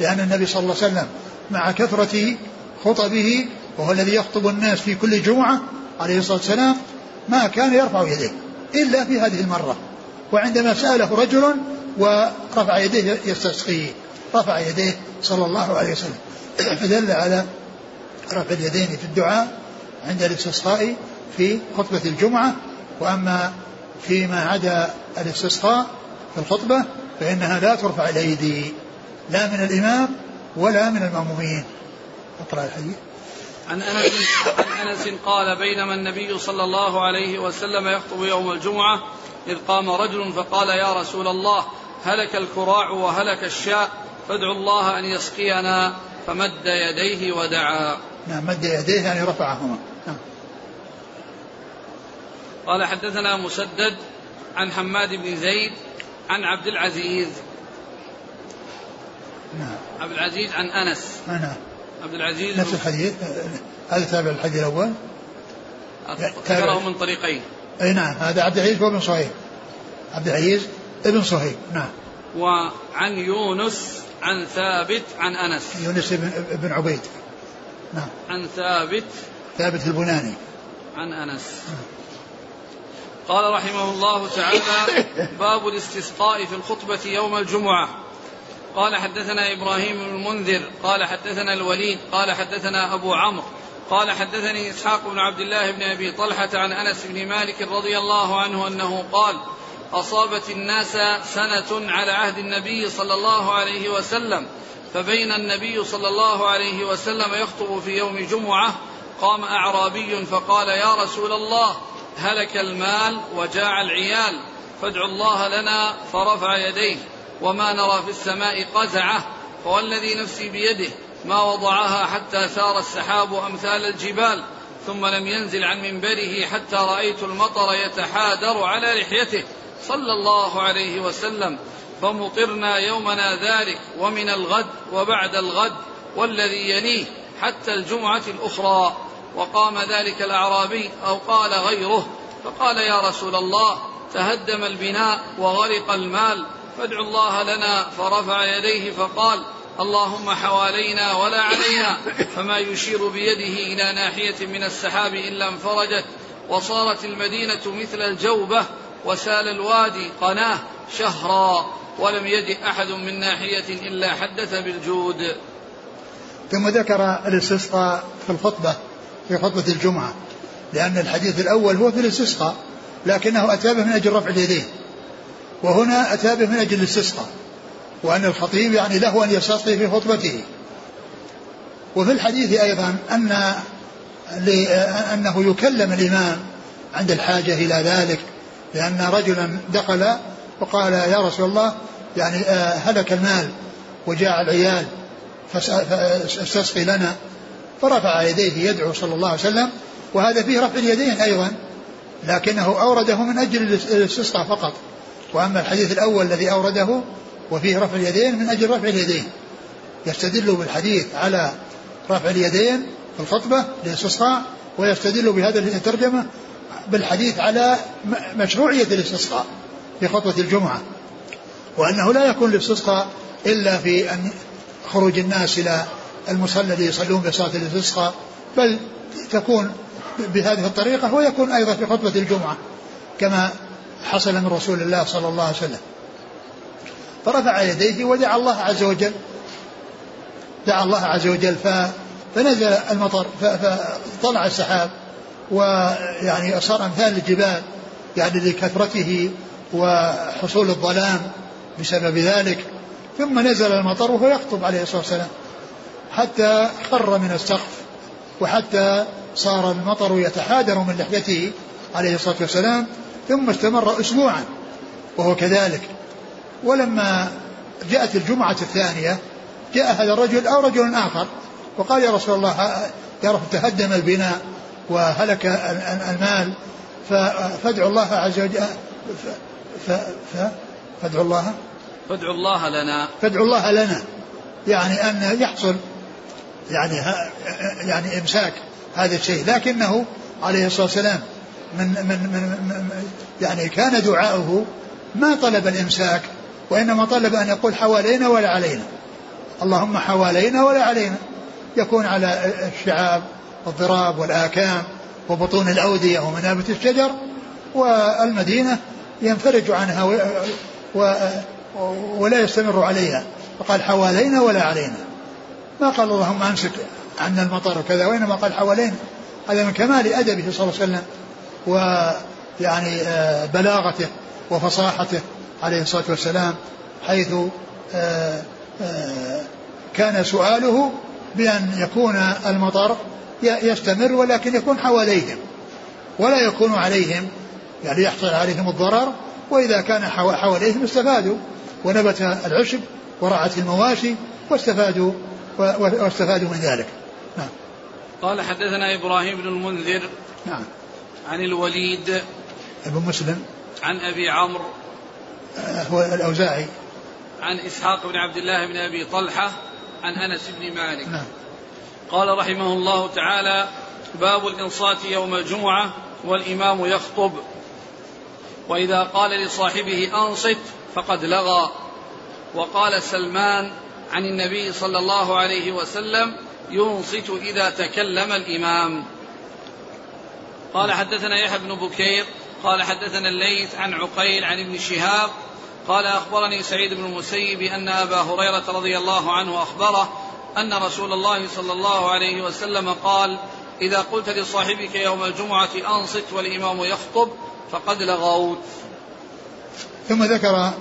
لأن النبي صلى الله عليه وسلم مع كثرة خطبه وهو الذي يخطب الناس في كل جمعة عليه الصلاة والسلام ما كان يرفع يديه. إلا في هذه المرة. وعندما سأله رجل ورفع يديه يستسقيه رفع يديه صلى الله عليه وسلم. فدل على رفع اليدين في الدعاء عند الاستسقاء في خطبة الجمعة. وأما فيما عدا الاستسقاء في الخطبة فإنها لا ترفع الأيدي لا من الإمام ولا من المأمومين. أقرأ الحديث.
عن أنس عن أنس قال بينما النبي صلى الله عليه وسلم يخطب يوم الجمعة إذ قام رجل فقال يا رسول الله هلك الكراع وهلك الشاء فادعوا الله أن يسقينا فمد يديه ودعا.
نعم مد يديه يعني رفعهما. نعم.
قال حدثنا مسدد عن حماد بن زيد عن عبد العزيز
نعم
عبد العزيز عن أنس
نعم
عبد العزيز
نفس الحديث. هذا تابع الحديث الأول.
ذكره من طريقين.
أي نعم هذا عبد العزيز بن صهيب. عبد العزيز ابن صهيب نعم.
وعن يونس عن ثابت عن أنس.
يونس بن, بن عبيد. نعم.
عن ثابت.
ثابت البناني.
عن أنس. نعم. قال رحمه الله تعالى باب الاستسقاء في الخطبة يوم الجمعة. قال حدثنا إبراهيم بن المنذر قال حدثنا الوليد قال حدثنا أبو عمرو قال حدثني إسحاق بن عبد الله بن أبي طلحة عن أنس بن مالك رضي الله عنه أنه قال أصابت الناس سنة على عهد النبي صلى الله عليه وسلم فبين النبي صلى الله عليه وسلم يخطب في يوم جمعة قام أعرابي فقال يا رسول الله هلك المال وجاع العيال فادعوا الله لنا فرفع يديه وما نرى في السماء قزعة فوالذي نفسي بيده ما وضعها حتى سار السحاب أمثال الجبال ثم لم ينزل عن منبره حتى رأيت المطر يتحادر على لحيته. صلى الله عليه وسلم. فمطرنا يومنا ذلك ومن الغد وبعد الغد والذي يليه حتى الجمعة الأخرى. وقام ذلك الأعرابي أو قال غيره فقال يا رسول الله تهدم البناء وغرق المال فادعوا الله لنا فرفع يديه فقال اللهم حوالينا ولا علينا فما يشير بيده إلى ناحية من السحاب إلا انفرجت وصارت المدينة مثل الجوبة وسال الوادي قناه شهرا ولم يجد أحد من ناحية إلا حدث بالجود.
ثم ذكر الاستسقاء في الخطبة في خطبة الجمعة لأن الحديث الأول هو في الاستسقاء لكنه أتى من أجل رفع اليدين. وهنا أتى به من أجل الاستسقاء وأن الخطيب يعني له أن يستسقي في خطبته. وفي الحديث أيضا أن أنه يكلم الإمام عند الحاجة إلى ذلك لأن رجلا دخل وقال يا رسول الله يعني آه، هلك المال وجاء العيال فاستسقي لنا. فرفع يديه يدعو صلى الله عليه وسلم وهذا فيه رفع اليدين أيضا لكنه أورده من أجل الاستسقاء فقط. وأما الحديث الأول الذي أورده وفيه رفع اليدين من أجل رفع اليدين. يستدل بالحديث على رفع اليدين في الخطبة للاستسقاء ويستدل بهذا الترجمة بالحديث على مشروعية الاستسقاء في خطبة الجمعة. وأنه لا يكون الاستسقاء إلا في أن خروج الناس إلى المصلى الذي يصلون بصلاة الاستسقاء بل تكون بهذه الطريقة ويكون أيضا في خطبة الجمعة. كما حصل من رسول الله صلى الله عليه وسلم. فرفع يديه ودعا الله عز وجل. دعا الله عز وجل فنزل المطر فطلع السحاب ويعني صار أمثال الجبال يعني لكثرته وحصول الظلام بسبب ذلك. ثم نزل المطر وهو يخطب عليه الصلاة والسلام. حتى خر من السقف وحتى صار المطر يتحادر من لحيته عليه الصلاة والسلام. ثم استمر أسبوعا وهو كذلك. ولما جاءت الجمعة الثانية جاء هذا الرجل أو رجل آخر وقال يا رسول الله يا رب تهدم البناء وهلك المال فادعوا الله عز وجل فادعوا الله؟
فادعوا الله لنا.
فادعوا الله لنا. يعني أن يحصل يعني يعني إمساك هذا الشيء. لكنه عليه الصلاة والسلام من من من يعني كان دعاؤه ما طلب الإمساك وإنما طلب أن يقول حوالينا ولا علينا. اللهم حوالينا ولا علينا. يكون على الشعاب والضراب والآكام وبطون الأودية ومنابت الشجر والمدينة ينفرج عنها و و ولا يستمر عليها. فقال حوالينا ولا علينا. ما قال اللهم أمسك عنا المطر وكذا وإنما قال حوالينا. هذا من كمال أدبه صلى الله عليه وسلم. ويعني آه، بلاغته وفصاحته عليه الصلاة والسلام حيث آه، آه، كان سؤاله بأن يكون المطر يستمر ولكن يكون حواليهم ولا يكون عليهم يعني يحصل عليهم الضرر وإذا كان حواليهم استفادوا ونبت العشب ورعت المواشي واستفادوا واستفادوا من ذلك. نعم.
قال حدثنا إبراهيم بن المنذر.
نعم.
عن الوليد.
ابن مسلم.
عن أبي عمرو.
آه، هو الأوزاعي.
عن إسحاق بن عبد الله بن أبي طلحة. عن أنس بن مالك.
نعم.
قال رحمه الله تعالى باب الإنصات يوم الجمعة والإمام يخطب. وإذا قال لصاحبه أنصت فقد لغى. وقال سلمان عن النبي صلى الله عليه وسلم ينصت إذا تكلم الإمام. قال حدثنا يحيى بن بكير قال حدثنا الليث عن عقيل عن ابن شهاب قال أخبرني سعيد بن المسيب أن أبا هريرة رضي الله عنه أخبره أن رسول الله صلى الله عليه وسلم قال إذا قلت لصاحبك يوم الجمعة أنصت والإمام يخطب فقد لغوت.
ثم ذكر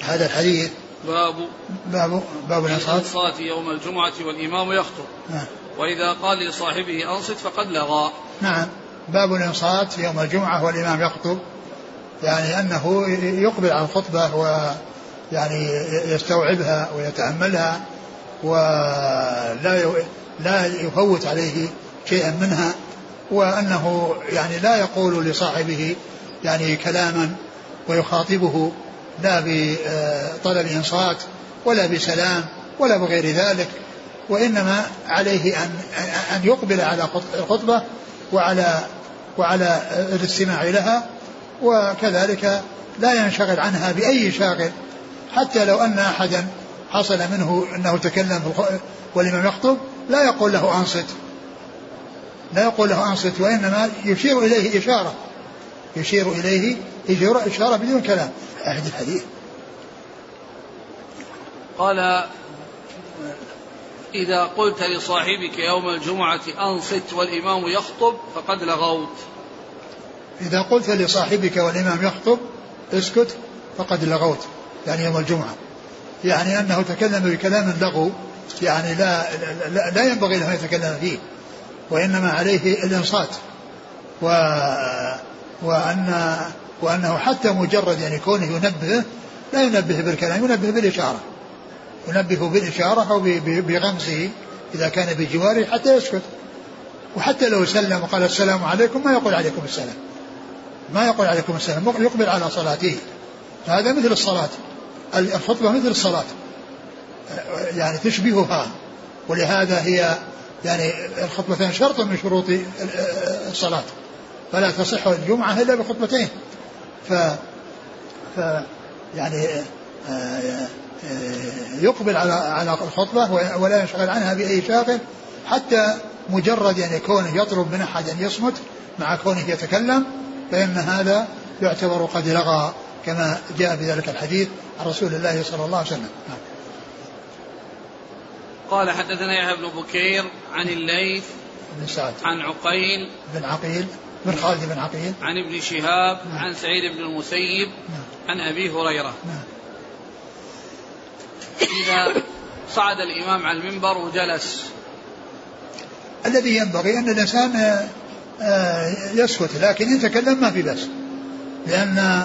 هذا الحديث.
باب
باب باب
الأنصات يوم الجمعة والإمام يخطب.
نعم.
وإذا قال لصاحبه أنصت فقد لغى.
نعم. باب الإنصات يوم الجمعة والإمام يخطب. يعني أنه يقبل على الخطبة ويعني يستوعبها ويتأملها ولا لا يفوت عليه شيئا منها وأنه يعني لا يقول لصاحبه يعني كلاما ويخاطبه لا بطلب إنصات ولا بسلام ولا بغير ذلك. وإنما عليه أن أن يقبل على الخطبة وعلى وعلى الاستماع لها وكذلك لا ينشغل عنها بأي شاغل حتى لو أن أحدا حصل منه أنه تكلم والإمام يخطب لا يقول له أنصت. لا يقول له أنصت وإنما يشير إليه إشارة. يشير إليه إشارة بدون كلام. أحد الحديث.
قال إذا قلت لصاحبك يوم الجمعة أنصت والإمام يخطب فقد لغوت.
إذا قلت لصاحبك والإمام يخطب اسكت فقد لغوت يعني يوم الجمعة. يعني أنه تكلم بكلام لغو يعني لا, لا, لا ينبغي له أن يتكلم فيه وإنما عليه الإنصات. و وأن وأنه حتى مجرد يعني كونه ينبه لا ينبه بالكلام ينبه بالإشارة. ينبه بالإشارة أو بغمزه إذا كان بجواره حتى يسكت. وحتى لو سلم وقال السلام عليكم ما يقول عليكم السلام. ما يقول عليكم السلام. يقبل على صلاته. فهذا مثل الصلاة. الخطبة مثل الصلاة. يعني تشبهها. ولهذا هي يعني الخطبتين شرط من شروط الصلاة. فلا تصح الجمعة إلا بخطبتين. ف, ف يعني آه، يقبل على على الخطبة ولا ينشغل عنها بأي شاغل حتى مجرد يعني كونه يطلب من أحد أن يصمت مع كونه يتكلم فإن هذا يعتبر قد لغى كما جاء بذلك الحديث عن رسول الله صلى الله عليه وسلم نعم.
قال حدثنا يحيى بن بكير عن الليث
بن سعد
عن عقيل
بن عقيل بن خالد بن عقيل
عن ابن شهاب نعم. عن سعيد بن المسيب نعم. عن أبي هريرة نعم. إذا صعد الإمام على المنبر وجلس.
الذي ينبغي أن الإنسان آه، يسكت لكن إن تكلم ما في بس لأن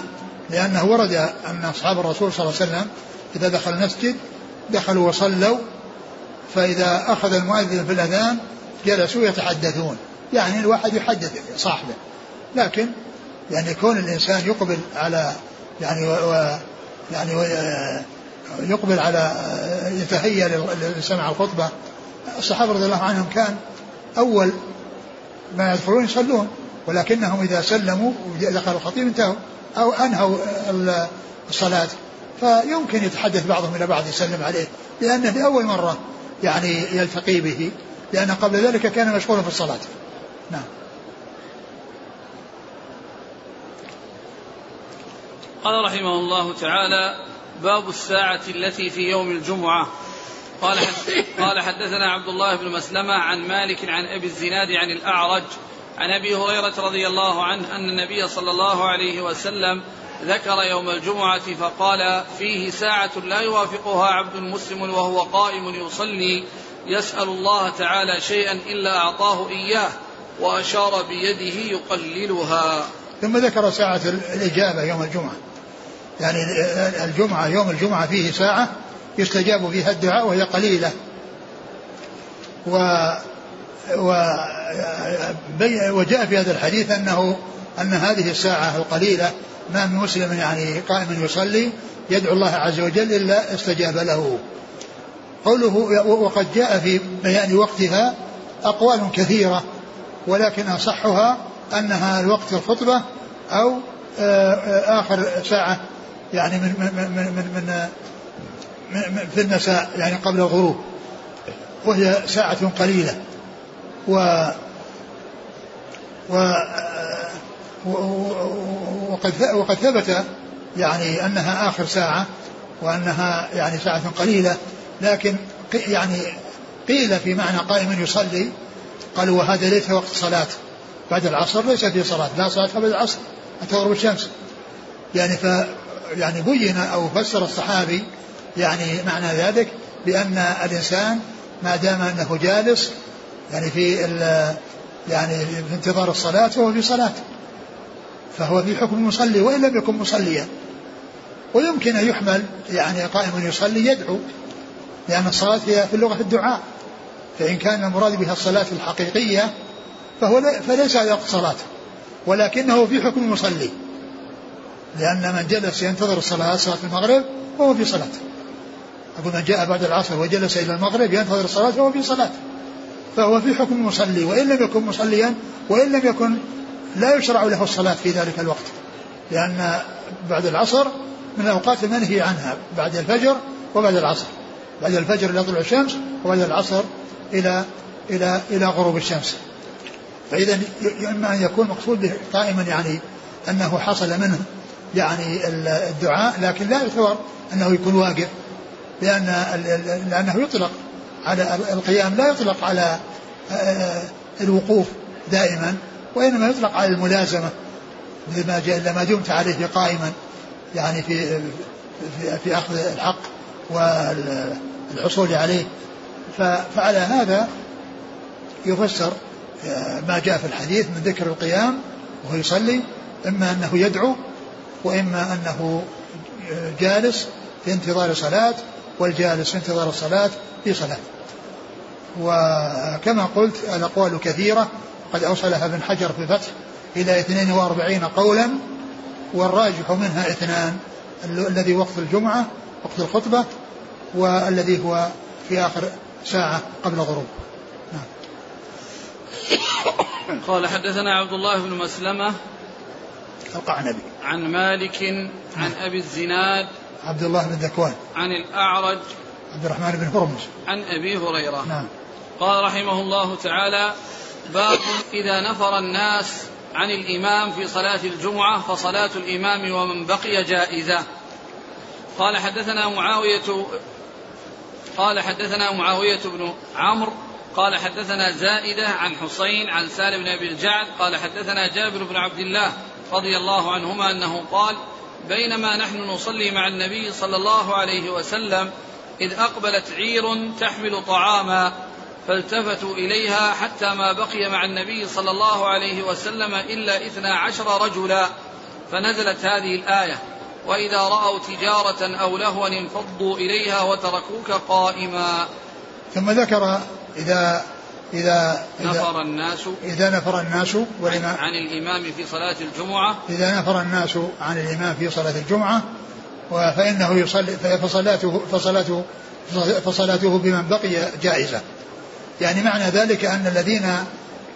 لأنه ورد أن أصحاب الرسول صلى الله عليه وسلم إذا دخل المسجد دخلوا وصلوا فإذا أخذ المؤذن في الأذان جلسوا يتحدثون. يعني الواحد يحدث صاحبه. لكن يعني كون الإنسان يقبل على يعني و يعني و يقبل على يتهيأ لسمع الخطبة. الصحابة رضي الله عنهم كان أول ما يدخلون يصلون ولكنهم إذا سلموا ودخل الخطيب انتهوا أو أنهوا الصلاة. فيمكن يتحدث بعضهم إلى بعض يسلم عليه لأنه لأول مرة يعني يلتقي به لأن قبل ذلك كان مشغولا في الصلاة. نعم.
قال رحمه الله تعالى باب الساعة التي في يوم الجمعة. قال قال حدثنا عبد الله بن مسلمة عن مالك عن أبي الزناد عن الأعرج عن أبي هريرة رضي الله عنه أن النبي صلى الله عليه وسلم ذكر يوم الجمعة فقال فيه ساعة لا يوافقها عبد مسلم وهو قائم يصلي يسأل الله تعالى شيئا إلا أعطاه إياه وأشار بيده يقللها.
ثم ذكر ساعة الإجابة يوم الجمعة. يعني الجمعة يوم الجمعة فيه ساعة يستجاب فيها الدعاء وهي قليلة. و و وجاء في هذا الحديث أنه أن هذه الساعة القليلة ما من مسلم يعني قائم يصلي يدعو الله عز وجل إلا استجاب له. قوله وقد جاء في بيان وقتها أقوال كثيرة ولكن أصحها أنها الوقت الخطبة أو آه، آخر ساعة. يعني من من من من, من, من في المساء يعني قبل الغروب. وهي ساعة قليلة. و و وقد وقد ثبت يعني أنها آخر ساعة وأنها يعني ساعة قليلة. لكن يعني قيل في معنى قائم يصلي قالوا وهذا ليس وقت صلاة. بعد العصر ليس في صلاة. لا صلاة بعد العصر حتى غروب الشمس. يعني ف يعني بين أو فسر الصحابي يعني معنى ذلك بأن الإنسان ما دام أنه جالس يعني في يعني في انتظار الصلاة فهو في صلاة. فهو في حكم المصلي وإن لم يكن مصليا. ويمكن أن يحمل يعني قائم يصلي يدعو لأن الصلاة هي في اللغة الدعاء. فإن كان المراد بها الصلاة الحقيقية فهو فليس وقت صلاة ولكنه في حكم المصلي. لأن من جلس ينتظر الصلاة صلاة المغرب فهو في صلاة أقول من جاء بعد العصر وجلس إلى المغرب ينتظر الصلاة فهو في صلاة فهو في حكم المصلي وإن لم يكن مصليا وإن لم يكن لا يشرع له الصلاة في ذلك الوقت. لأن بعد العصر من الأوقات المنهي عنها بعد الفجر وبعد العصر. بعد الفجر إلى طلوع الشمس وبعد العصر إلى إلى إلى غروب الشمس. فإذا إما أن يكون مقصود قائما يعني أنه حصل منه يعني الدعاء لكن لا يعتبر أنه يكون واقف لأن لأنه يطلق على القيام لا يطلق على آه، الوقوف دائما وإنما يطلق على الملازمة مثل ما جاء إلا ما دمت عليه قائما يعني في في, في أخذ الحق والحصول عليه. فعلى هذا يفسر آه، ما جاء في الحديث من ذكر القيام وهو يصلي إما أنه يدعو وإما أنه جالس في انتظار صلاة والجالس في انتظار الصلاة في صلاة وكما قلت الأقوال كثيرة قد أوصلها ابن حجر في الفتح إلى 42 قولا والراجح منها اثنان الذي وقت الجمعة وقت الخطبة والذي هو في آخر ساعة قبل الغروب نعم.
قال حدثنا عبد الله بن مسلمة
القعنبي
عن مالك عن أبي الزناد
عبد الله بن ذكوان.
عن الأعرج
عبد الرحمن بن هرمز.
عن أبي هريرة.
نعم.
قال رحمه الله تعالى باب إذا نفر الناس عن الإمام في صلاة الجمعة فصلاة الإمام ومن بقي جائزة. قال حدثنا معاوية قال حدثنا معاوية بن عمرو قال حدثنا زائدة عن حسين عن سالم بن أبي الجعد قال حدثنا جابر بن عبد الله رضي الله عنهما أنه قال بينما نحن نصلي مع النبي صلى الله عليه وسلم إذ أقبلت عير تحمل طعاما فالتفتوا إليها حتى ما بقي مع النبي صلى الله عليه وسلم إلا إثنا عشر رجلا فنزلت هذه الآية وإذا رأوا تجارة أو لهوا انفضوا إليها وتركوك قائما.
ثم ذكر إذا إذا
نفر الناس
إذا نفر الناس
عن, عن الإمام في صلاة الجمعة.
إذا نفر الناس عن الإمام في صلاة الجمعة فإنه يصلي فصلاته فصلاته فصلاته بمن بقي جائزة. يعني معنى ذلك أن الذين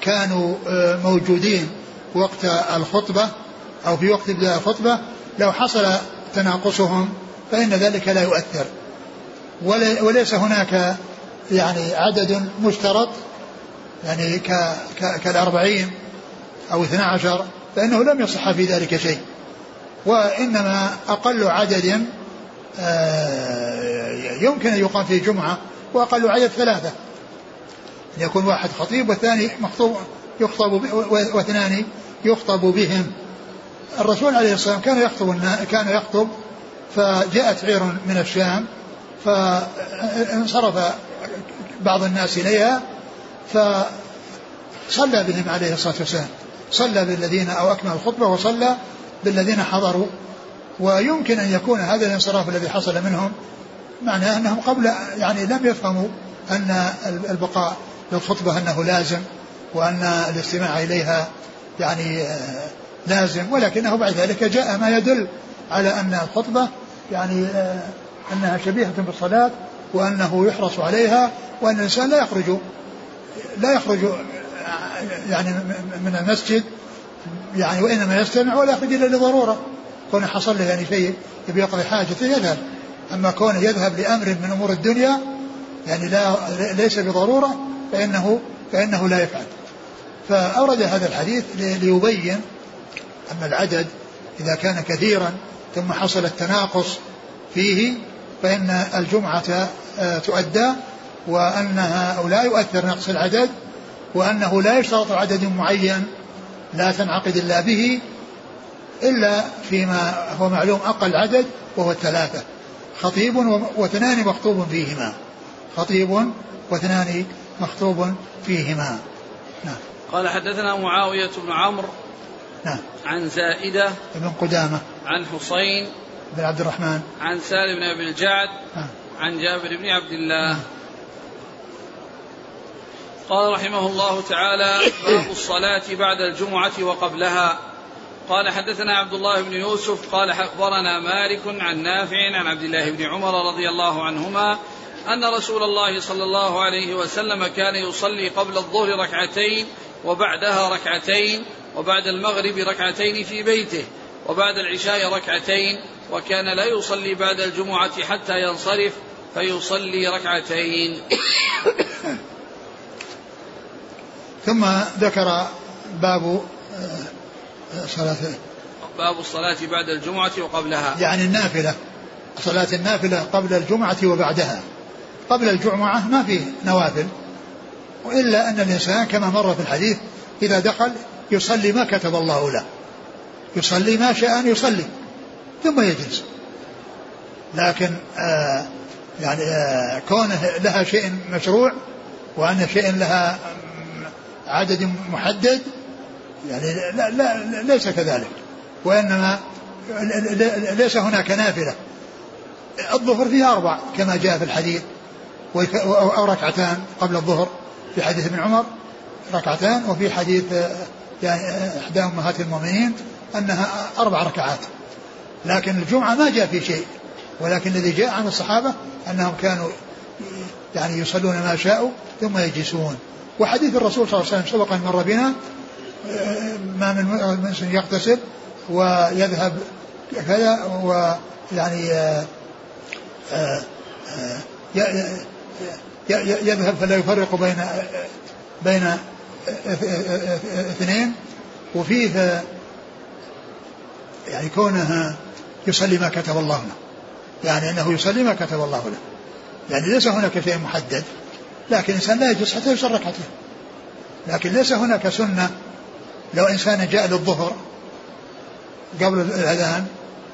كانوا آه، موجودين وقت الخطبة أو في وقت ابتداء الخطبة لو حصل تناقصهم فإن ذلك لا يؤثر. وليس هناك يعني عدد مشترط يعني كالأربعين أو اثنا عشر فإنه لم يصح في ذلك شيء. وإنما أقل عدد آه، يمكن أن يقام فيه جمعة وأقل عدد ثلاثة. يكون واحد خطيب والثاني مخطوب يخطب واثنان يخطب بهم. الرسول عليه الصلاة والسلام كان يخطب كان يخطب فجاءت عير من الشام فانصرف بعض الناس إليها فصلى بهم عليه الصلاة والسلام. صلى بالذين أو أكمل الخطبة وصلى بالذين حضروا. ويمكن أن يكون هذا الانصراف الذي حصل منهم معناه أنهم قبل يعني لم يفهموا أن البقاء للخطبة أنه لازم وأن الاستماع إليها يعني آه، لازم. ولكنه بعد ذلك جاء ما يدل على أن الخطبة يعني آه، أنها شبيهة بالصلاة وأنه يحرص عليها وأن الإنسان لا يخرج لا يخرج يعني من المسجد يعني وإنما يستمع ولا يخرج إلا لضرورة. كون حصل له يعني شيء يبي يقضي حاجته يذهب. أما كون يذهب لأمر من أمور الدنيا يعني لا ليس بضرورة فإنه فإنه لا يفعل. فأورد هذا الحديث ليبين أن العدد إذا كان كثيرا ثم حصل التناقص فيه فإن الجمعة آه، تؤدى وأنها أو لا يؤثر نقص العدد وأنه لا يشترط عدد معين لا تنعقد إلا به إلا فيما هو معلوم أقل عدد وهو الثلاثة خطيب واثنان مخطوب فيهما خطيب واثنان مخطوب فيهما.
نعم. قال حدثنا معاوية بن عمرو
نعم.
عن زائدة
بن قدامة.
عن حسين
بن عبد الرحمن.
عن سالم بن أبي الجعد نعم. عن جابر بن عبد الله نعم. قال رحمه الله تعالى باب الصلاة بعد الجمعة وقبلها. قال حدثنا عبد الله بن يوسف قال أخبرنا مالك عن نافع عن عبد الله بن عمر رضي الله عنهما أن رسول الله صلى الله عليه وسلم كان يصلي قبل الظهر ركعتين وبعدها ركعتين وبعد المغرب ركعتين في بيته وبعد العشاء ركعتين وكان لا يصلي بعد الجمعة حتى ينصرف فيصلي ركعتين.
ثم ذكر باب آه، صلاة
باب الصلاة بعد الجمعة وقبلها.
يعني النافلة. صلاة النافلة قبل الجمعة وبعدها. قبل الجمعة ما فيه نوافل. وإلا أن الإنسان كما مر في الحديث إذا دخل يصلي ما كتب الله له. يصلي ما شاء أن يصلي ثم يجلس. لكن آه يعني آه كونه لها شيء مشروع وأن شيء لها عدد محدد يعني لا, لا ليس كذلك وإنما ليس هناك نافلة. الظهر فيها أربع كما جاء في الحديث أو ركعتان قبل الظهر في حديث ابن عمر ركعتان وفي حديث يعني إحدى أمهات المؤمنين أنها أربع ركعات. لكن الجمعة ما جاء في شيء ولكن الذي جاء عن الصحابة أنهم كانوا يعني يصلون ما شاءوا ثم يجلسون. وحديث الرسول صلى الله عليه وسلم سبق أن مر بنا ما من مسلم يغتسل ويذهب كذا ويعني آه، آه، يذهب فلا يفرق بين بين اثنين. وفيه يعني كونه يصلي ما كتب الله له يعني أنه يصلي ما كتب الله له. يعني ليس هناك شيء محدد. لكن الإنسان لا يجلس حتى يصلي ركعتين لكن ليس هناك سنة لو إنسان جاء للظهر قبل الأذان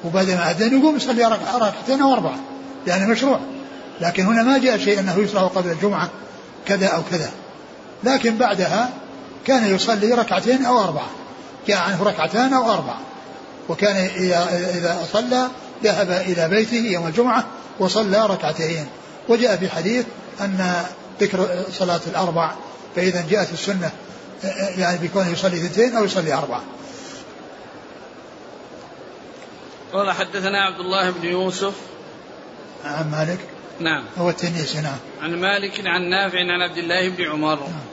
وبعد ما أذن يقوم يصلي ركعتين أو أربعة يعني مشروع. لكن هنا ما جاء شيء أنه يشرع قبل الجمعة كذا أو كذا. لكن بعدها كان يصلي ركعتين أو أربعة جاء عنه ركعتان أو أربعة. وكان إذا صلى ذهب إلى بيته يوم الجمعة وصلى ركعتين. وجاء في حديث أن ذكر صلاة الأربع فإذا جاءت السنة يعني بيكون يصلي اثنتين أو يصلي أربعة
قال حدثنا عبد الله بن يوسف.
عن مالك؟
نعم.
هو التنيسي نعم.
عن مالك عن نافع عن عبد الله بن عمر. نعم.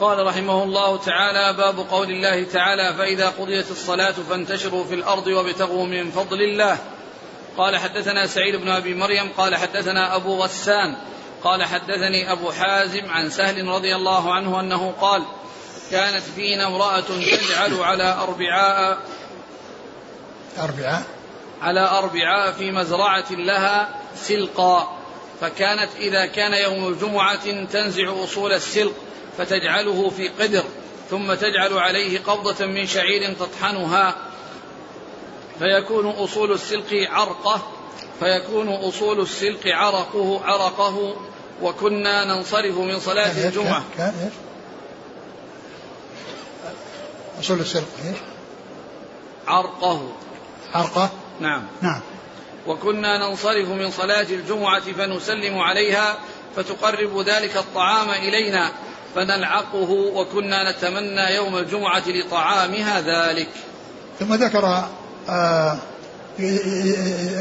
قال رحمه الله تعالى باب قول الله تعالى فإذا قضيت الصلاة فانتشروا في الأرض وابتغوا من فضل الله. قال حدثنا سعيد بن أبي مريم قال حدثنا أبو غسان قال حدثني أبو حازم عن سهل رضي الله عنه أنه قال كانت فينا امرأة تجعل على أربعاء
أربعاء؟
على أربعاء في مزرعة لها سلقا فكانت إذا كان يوم الجمعة تنزع أصول السلق فتجعله في قدر ثم تجعل عليه قبضة من شعير تطحنها فيكون أصول السلق عرقة فيكون أصول السلق عرقه عرقه وكنا ننصرف من صلاة الجمعة.
كان إيش؟ أصول السلق إيش؟
عرقه.
عرقه؟
نعم.
نعم.
وكنا ننصرف من صلاة الجمعة فنسلم عليها فتقرب ذلك الطعام إلينا فنلعقه وكنا نتمنى يوم الجمعة لطعامها ذلك.
ثم ذكر آه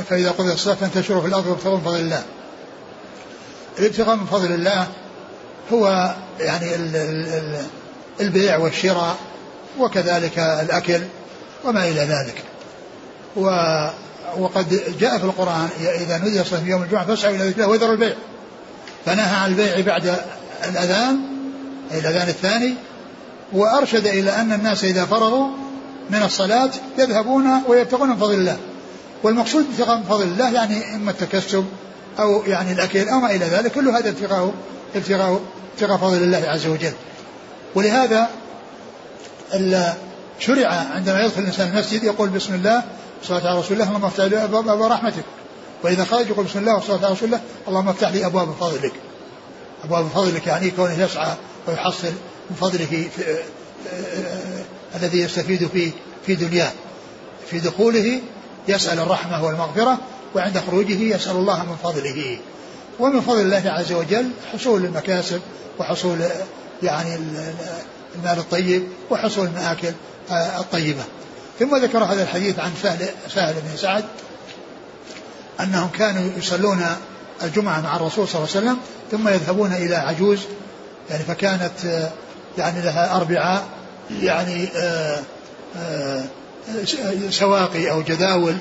فإذا قضي الصلاة فانتشروا في الأرض وابتغوا من فضل الله. الابتغاء من فضل الله هو يعني البيع والشراء وكذلك الأكل وما إلى ذلك. و وقد جاء في القرآن إذا نودي الصلاة في يوم الجمعة فاسعوا إلى ذكر الله وذروا البيع. فنهى عن البيع بعد الأذان أي الأذان الثاني وأرشد إلى أن الناس إذا فرغوا من الصلاة يذهبون ويبتغون من فضل الله. والمقصود ابتغاء من فضل الله يعني إما التكسب أو يعني الأكل أو ما إلى ذلك كل هذا ابتغاء ابتغاء ابتغاء فضل الله عز وجل. ولهذا شرع عندما يدخل الإنسان المسجد يقول بسم الله والصلاة على رسول الله اللهم افتح لي أبواب رحمتك. وإذا خرج يقول بسم الله والصلاة على رسول الله اللهم افتح لي أبواب فضلك. أبواب فضلك يعني كونه يسعى ويحصل من فضله في آه، آه، الذي يستفيد في في دنياه. في دخوله يسأل الرحمة والمغفرة وعند خروجه يسأل الله من فضله. ومن فضل الله عز وجل حصول المكاسب وحصول يعني المال الطيب وحصول المآكل آه، الطيبة. ثم ذكر هذا الحديث عن سهل, سهل بن سعد أنهم كانوا يصلون الجمعة مع الرسول صلى الله عليه وسلم ثم يذهبون إلى عجوز يعني فكانت آه، يعني لها أربعاء يعني آه، آه، سواقي أو جداول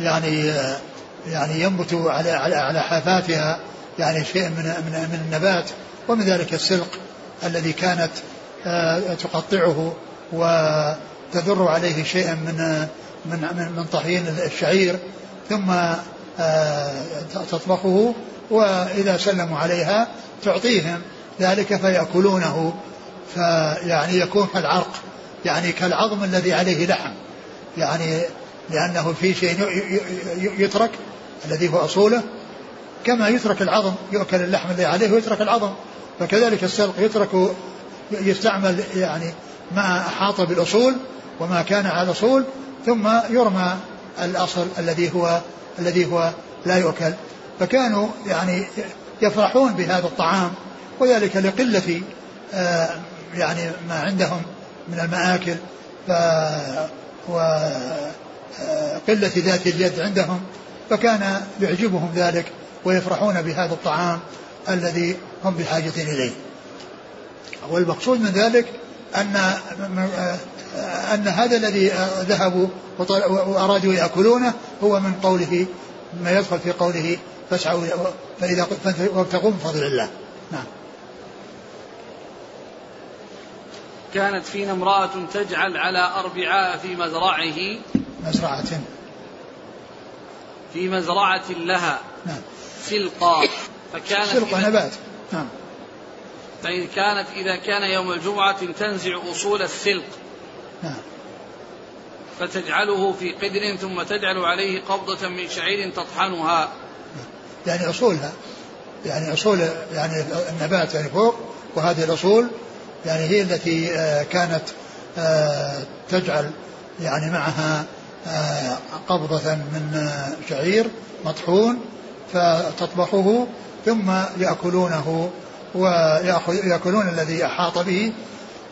يعني يعني ينبت على على على حافاتها يعني شيء من من من النبات ومن ذلك السلق الذي كانت تقطعه وتذر عليه شيئا من من من طحين الشعير ثم تطبخه وإذا سلموا عليها تعطيهم ذلك فيأكلونه فيعني يكون كالعرق يعني كالعظم الذي عليه لحم يعني لأنه في شيء يترك الذي هو أصوله كما يترك العظم يؤكل اللحم الذي عليه ويترك العظم. فكذلك السلق يترك يستعمل يعني ما أحاط بالأصول وما كان على الأصول ثم يرمى الأصل الذي هو الذي هو لا يؤكل. فكانوا يعني يفرحون بهذا الطعام وذلك لقلة آه، يعني ما عندهم من المآكل ف وقلة آه، ذات اليد عندهم. فكان يعجبهم ذلك ويفرحون بهذا الطعام الذي هم بحاجة إليه. والمقصود من ذلك أن أن هذا الذي ذهبوا وأرادوا يأكلونه هو من قوله ما يدخل في قوله فاسعوا فإذا وابتغوا من فضل الله. نعم.
كانت فينا امرأة تجعل على أربعاء في مزرعه.
مزرعة.
في مزرعة لها
نعم.
سلقا فكانت
سلقا نبات. نعم.
فإن كانت إذا كان يوم الجمعة تنزع أصول السلق. نعم. فتجعله في قدر ثم تجعل عليه قبضة من شعير تطحنها.
يعني أصولها. يعني أصول يعني النبات يعني فوق وهذه الأصول يعني هي التي آه، كانت آه، تجعل يعني معها قبضة من شعير مطحون فتطبخه ثم يأكلونه ويأكلون الذي أحاط به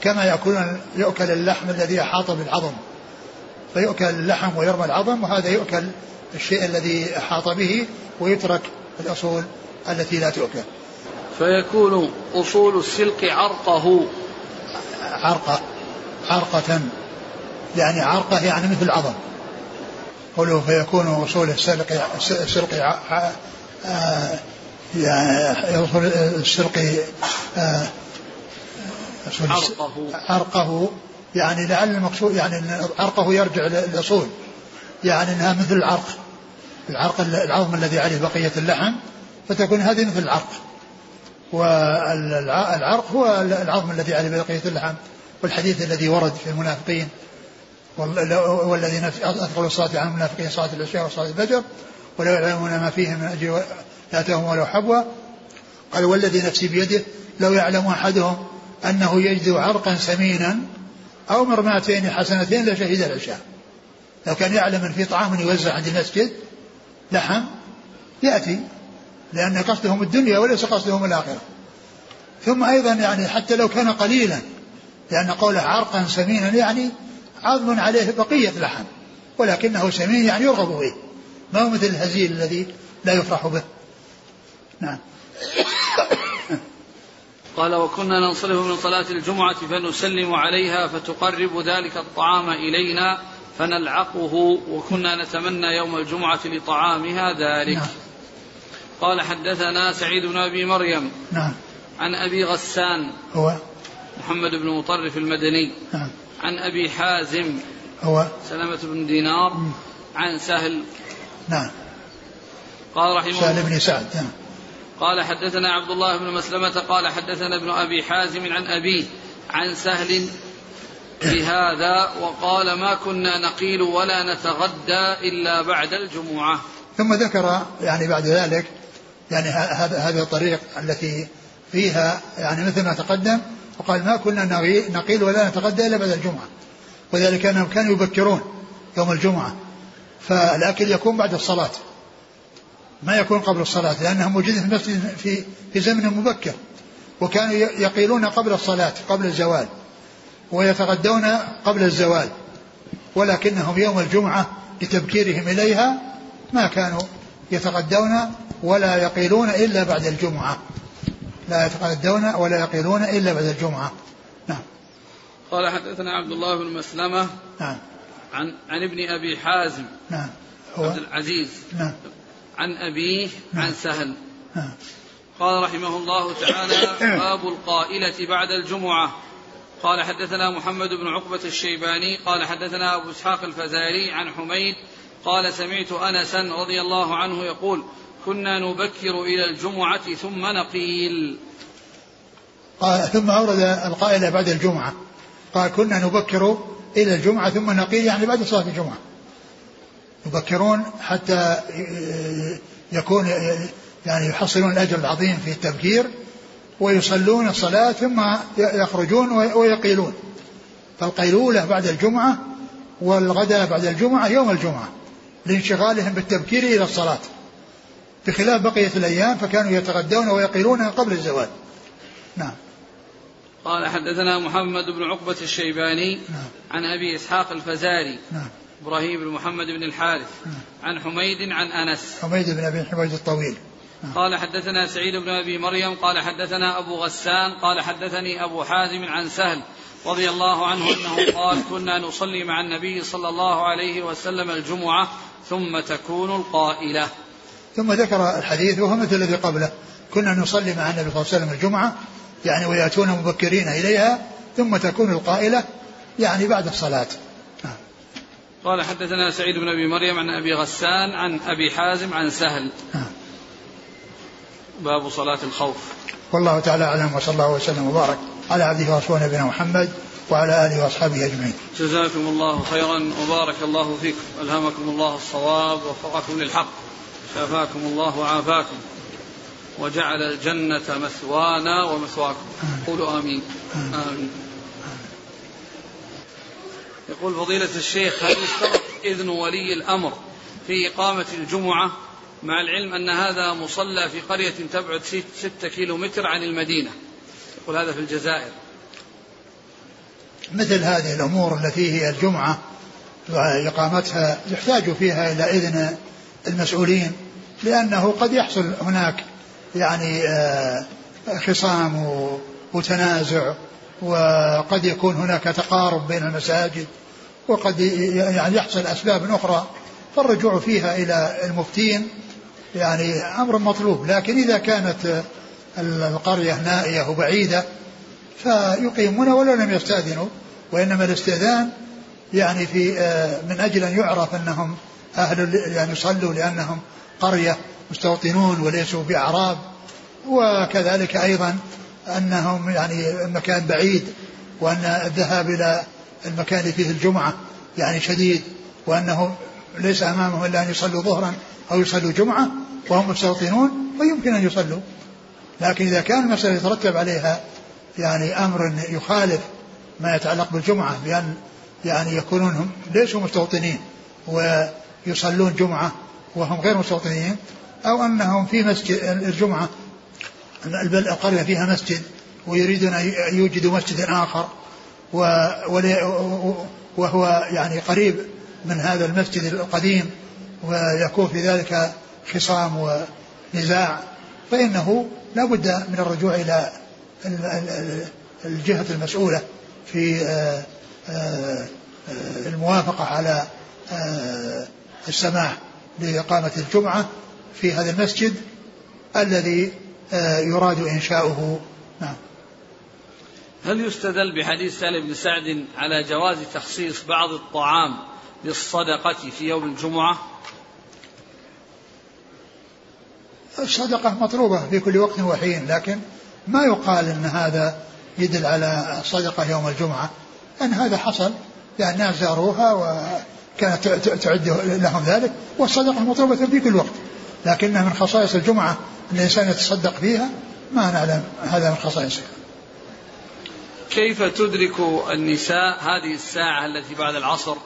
كما يأكلون يؤكل اللحم الذي أحاط بالعظم. فيؤكل اللحم ويرمى العظم وهذا يؤكل الشيء الذي أحاط به ويترك الأصول التي لا تؤكل.
فيكون أصول السلق عرقه.
عرقة عرقة. يعني عرقة يعني مثل العظم. قوله فيكون أصول السلق السلق يعني أصول السلق
عرقه
عرقه يعني لعل المقصود يعني أن عرقه يرجع للأصول. يعني أنها مثل العرق. العرق العظم الذي عليه بقية اللحم فتكون هذه مثل العرق. والعرق هو العظم الذي عليه بقية اللحم. والحديث الذي ورد في المنافقين والذي أثقل الصلاة عن المنافقين صلاة العشاء وصلاة الفجر ولا يعلمون ما فيه من أجل يأتيهم ولو حبوا قال والذي نفسي بيده لو يعلم أحدهم أنه يجد عرقا سمينا أو مرماتين حسنتين لشهد العشاء. لو كان يعلم أن في طعام يوزع عند المسجد لحم يأتي لأن قصدهم الدنيا وليس قصدهم الآخرة. ثم أيضا يعني حتى لو كان قليلا لأن قوله عرقا سمينا يعني عظم عليه بقية لحم ولكنه سمين يعني يرغب به ما هو مثل الهزيل الذي لا يفرح به. نعم.
قال وكنا ننصرف من صلاة الجمعة فنسلم عليها فتقرب ذلك الطعام إلينا فنلعقه وكنا نتمنى يوم الجمعة لطعامها ذلك. نعم. قال حدثنا سعيد بن أبي مريم
نعم.
عن أبي غسان
هو؟
محمد بن مطرف المدني.
نعم.
عن أبي حازم
هو
سلمة بن دينار. عن سهل.
نعم.
قال رحمه
سهل بن سعد نعم.
قال حدثنا عبد الله بن مسلمة قال حدثنا ابن أبي حازم عن أبيه عن سهل بهذا وقال ما كنا نقيل ولا نتغدى إلا بعد الجمعة.
ثم ذكر يعني بعد ذلك يعني هذا هذه الطريق التي فيها يعني مثل ما تقدم وقال ما كنا نقيل ولا نتغدى إلا بعد الجمعة. وذلك أنهم كانوا يبكرون يوم الجمعة. فالأكل يكون بعد الصلاة. ما يكون قبل الصلاة لأنهم موجودين في المسجد في في زمن مبكر. وكانوا يقيلون قبل الصلاة قبل الزوال. ويتغدون قبل الزوال. ولكنهم يوم الجمعة لتبكيرهم إليها ما كانوا يتغدون ولا يقيلون إلا بعد الجمعة. لا يتغدون ولا يقيلون إلا بعد الجمعة. نعم.
قال حدثنا عبد الله بن مسلمة
نعم.
عن عن ابن أبي حازم
نعم.
هو؟ عبد العزيز.
نعم.
عن أبيه نعم. عن سهل.
نعم.
قال رحمه الله تعالى باب القائلة بعد الجمعة. قال حدثنا محمد بن عقبة الشيباني قال حدثنا أبو إسحاق الفزاري عن حميد قال سمعت أنسا رضي الله عنه يقول كنا نبكر إلى الجمعة ثم نقيل.
قال ثم أورد القائل بعد الجمعة. قال كنا نبكر إلى الجمعة ثم نقيل يعني بعد صلاة الجمعة. يبكرون حتى يكون يعني يحصلون الأجر العظيم في التبكير ويصلون الصلاة ثم يخرجون ويقيلون. فالقيلولة بعد الجمعة والغداء بعد الجمعة يوم الجمعة لانشغالهم بالتبكير إلى الصلاة. بخلاف بقية الأيام فكانوا يتغدون ويقيلون قبل الزوال نعم
قال حدثنا محمد بن عقبة الشيباني
نعم.
عن أبي إسحاق الفزاري
نعم.
إبراهيم بن محمد بن الحارث
نعم.
عن حميد عن أنس
حميد بن أبي حميد الطويل
نعم. قال حدثنا سعيد بن أبي مريم قال حدثنا أبو غسان قال حدثني أبو حازم عن سهل رضي الله عنه أنه قال كنا نصلي مع النبي صلى الله عليه وسلم الجمعة ثم تكون القائلة
ثم ذكر الحديث وهو مثل الذي قبله. كنا نصلي مع النبي صلى الله عليه وسلم الجمعة يعني ويأتون مبكرين إليها ثم تكون القائلة يعني بعد الصلاة. نعم.
قال حدثنا سعيد بن أبي مريم عن أبي غسان عن أبي حازم عن سهل.
نعم.
باب صلاة الخوف.
والله تعالى أعلم وصلى الله وسلم وبارك على عبده ورسوله نبينا محمد وعلى آله وأصحابه أجمعين.
جزاكم الله خيرا وبارك الله فيكم. ألهمكم الله الصواب ووفقكم للحق. شافاكم الله وعافاكم وجعل الجنة مثوانا ومثواكم. قولوا آمين. آمين. يقول فضيلة الشيخ هل يشترط إذن ولي الأمر في إقامة الجمعة مع العلم أن هذا مصلى في قرية تبعد ستة كيلو متر عن المدينة؟ يقول هذا في الجزائر.
مثل هذه الأمور التي هي الجمعة وإقامتها يحتاج فيها إلى إذن المسؤولين. لأنه قد يحصل هناك يعني آه، خصام وتنازع وقد يكون هناك تقارب بين المساجد وقد يعني يحصل أسباب أخرى فالرجوع فيها إلى المفتين يعني أمر مطلوب. لكن إذا كانت القرية نائية وبعيدة فيقيمون ولو لم يستأذنوا وإنما الاستئذان يعني في آه، من أجل أن يعرف أنهم أهل يعني يصلوا لأنهم قرية مستوطنون وليسوا بأعراب وكذلك أيضا أنهم يعني مكان بعيد وأن الذهاب إلى المكان اللي فيه الجمعة يعني شديد وأنه ليس أمامهم إلا أن يصلوا ظهرا أو يصلوا جمعة وهم مستوطنون فيمكن أن يصلوا. لكن إذا كان المسألة يترتب عليها يعني أمر يخالف ما يتعلق بالجمعة بأن يعني يكونون هم ليسوا مستوطنين ويصلون جمعة وهم غير مستوطنين أو أنهم في مسجد الجمعة القرية فيها مسجد ويريدون أن يوجدوا مسجد آخر وهو يعني قريب من هذا المسجد القديم ويكون في ذلك خصام ونزاع فإنه لا بد من الرجوع إلى الجهة المسؤولة في آه، آه، الموافقة على آه، السماح. لإقامة الجمعة في هذا المسجد الذي يراد إنشاؤه. نعم.
هل يستدل بحديث سالم بن سعد على جواز تخصيص بعض الطعام للصدقة في يوم الجمعة؟
الصدقة مطلوبة في كل وقت وحين لكن ما يقال أن هذا يدل على الصدقة يوم الجمعة أن هذا حصل لأن الناس زاروها وكانت تعد لهم ذلك والصدقة مطلوبة في كل وقت. لكنها من خصائص الجمعة أن الإنسان يتصدق فيها ما نعلم هذا من خصائصها
كيف تدرك النساء هذه الساعة التي بعد العصر؟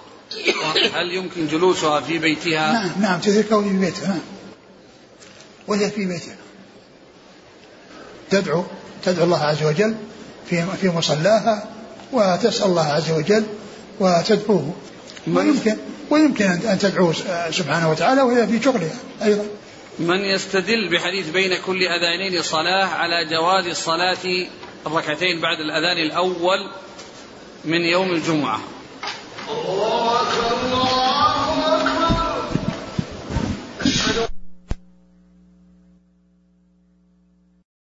هل يمكن جلوسها في بيتها؟
نعم نعم تدركه في بيتها نعم. وهي في بيتها. تدعو تدعو الله عز وجل في في مصلاها وتسأل الله عز وجل وتدعوه. ويمكن ويمكن أن تدعو سبحانه وتعالى وهي في شغلها أيضا.
من يستدل بحديث بين كل أذانين صلاة على جواز الصلاة الركعتين بعد الأذان الأول من يوم الجمعة. الله أكبر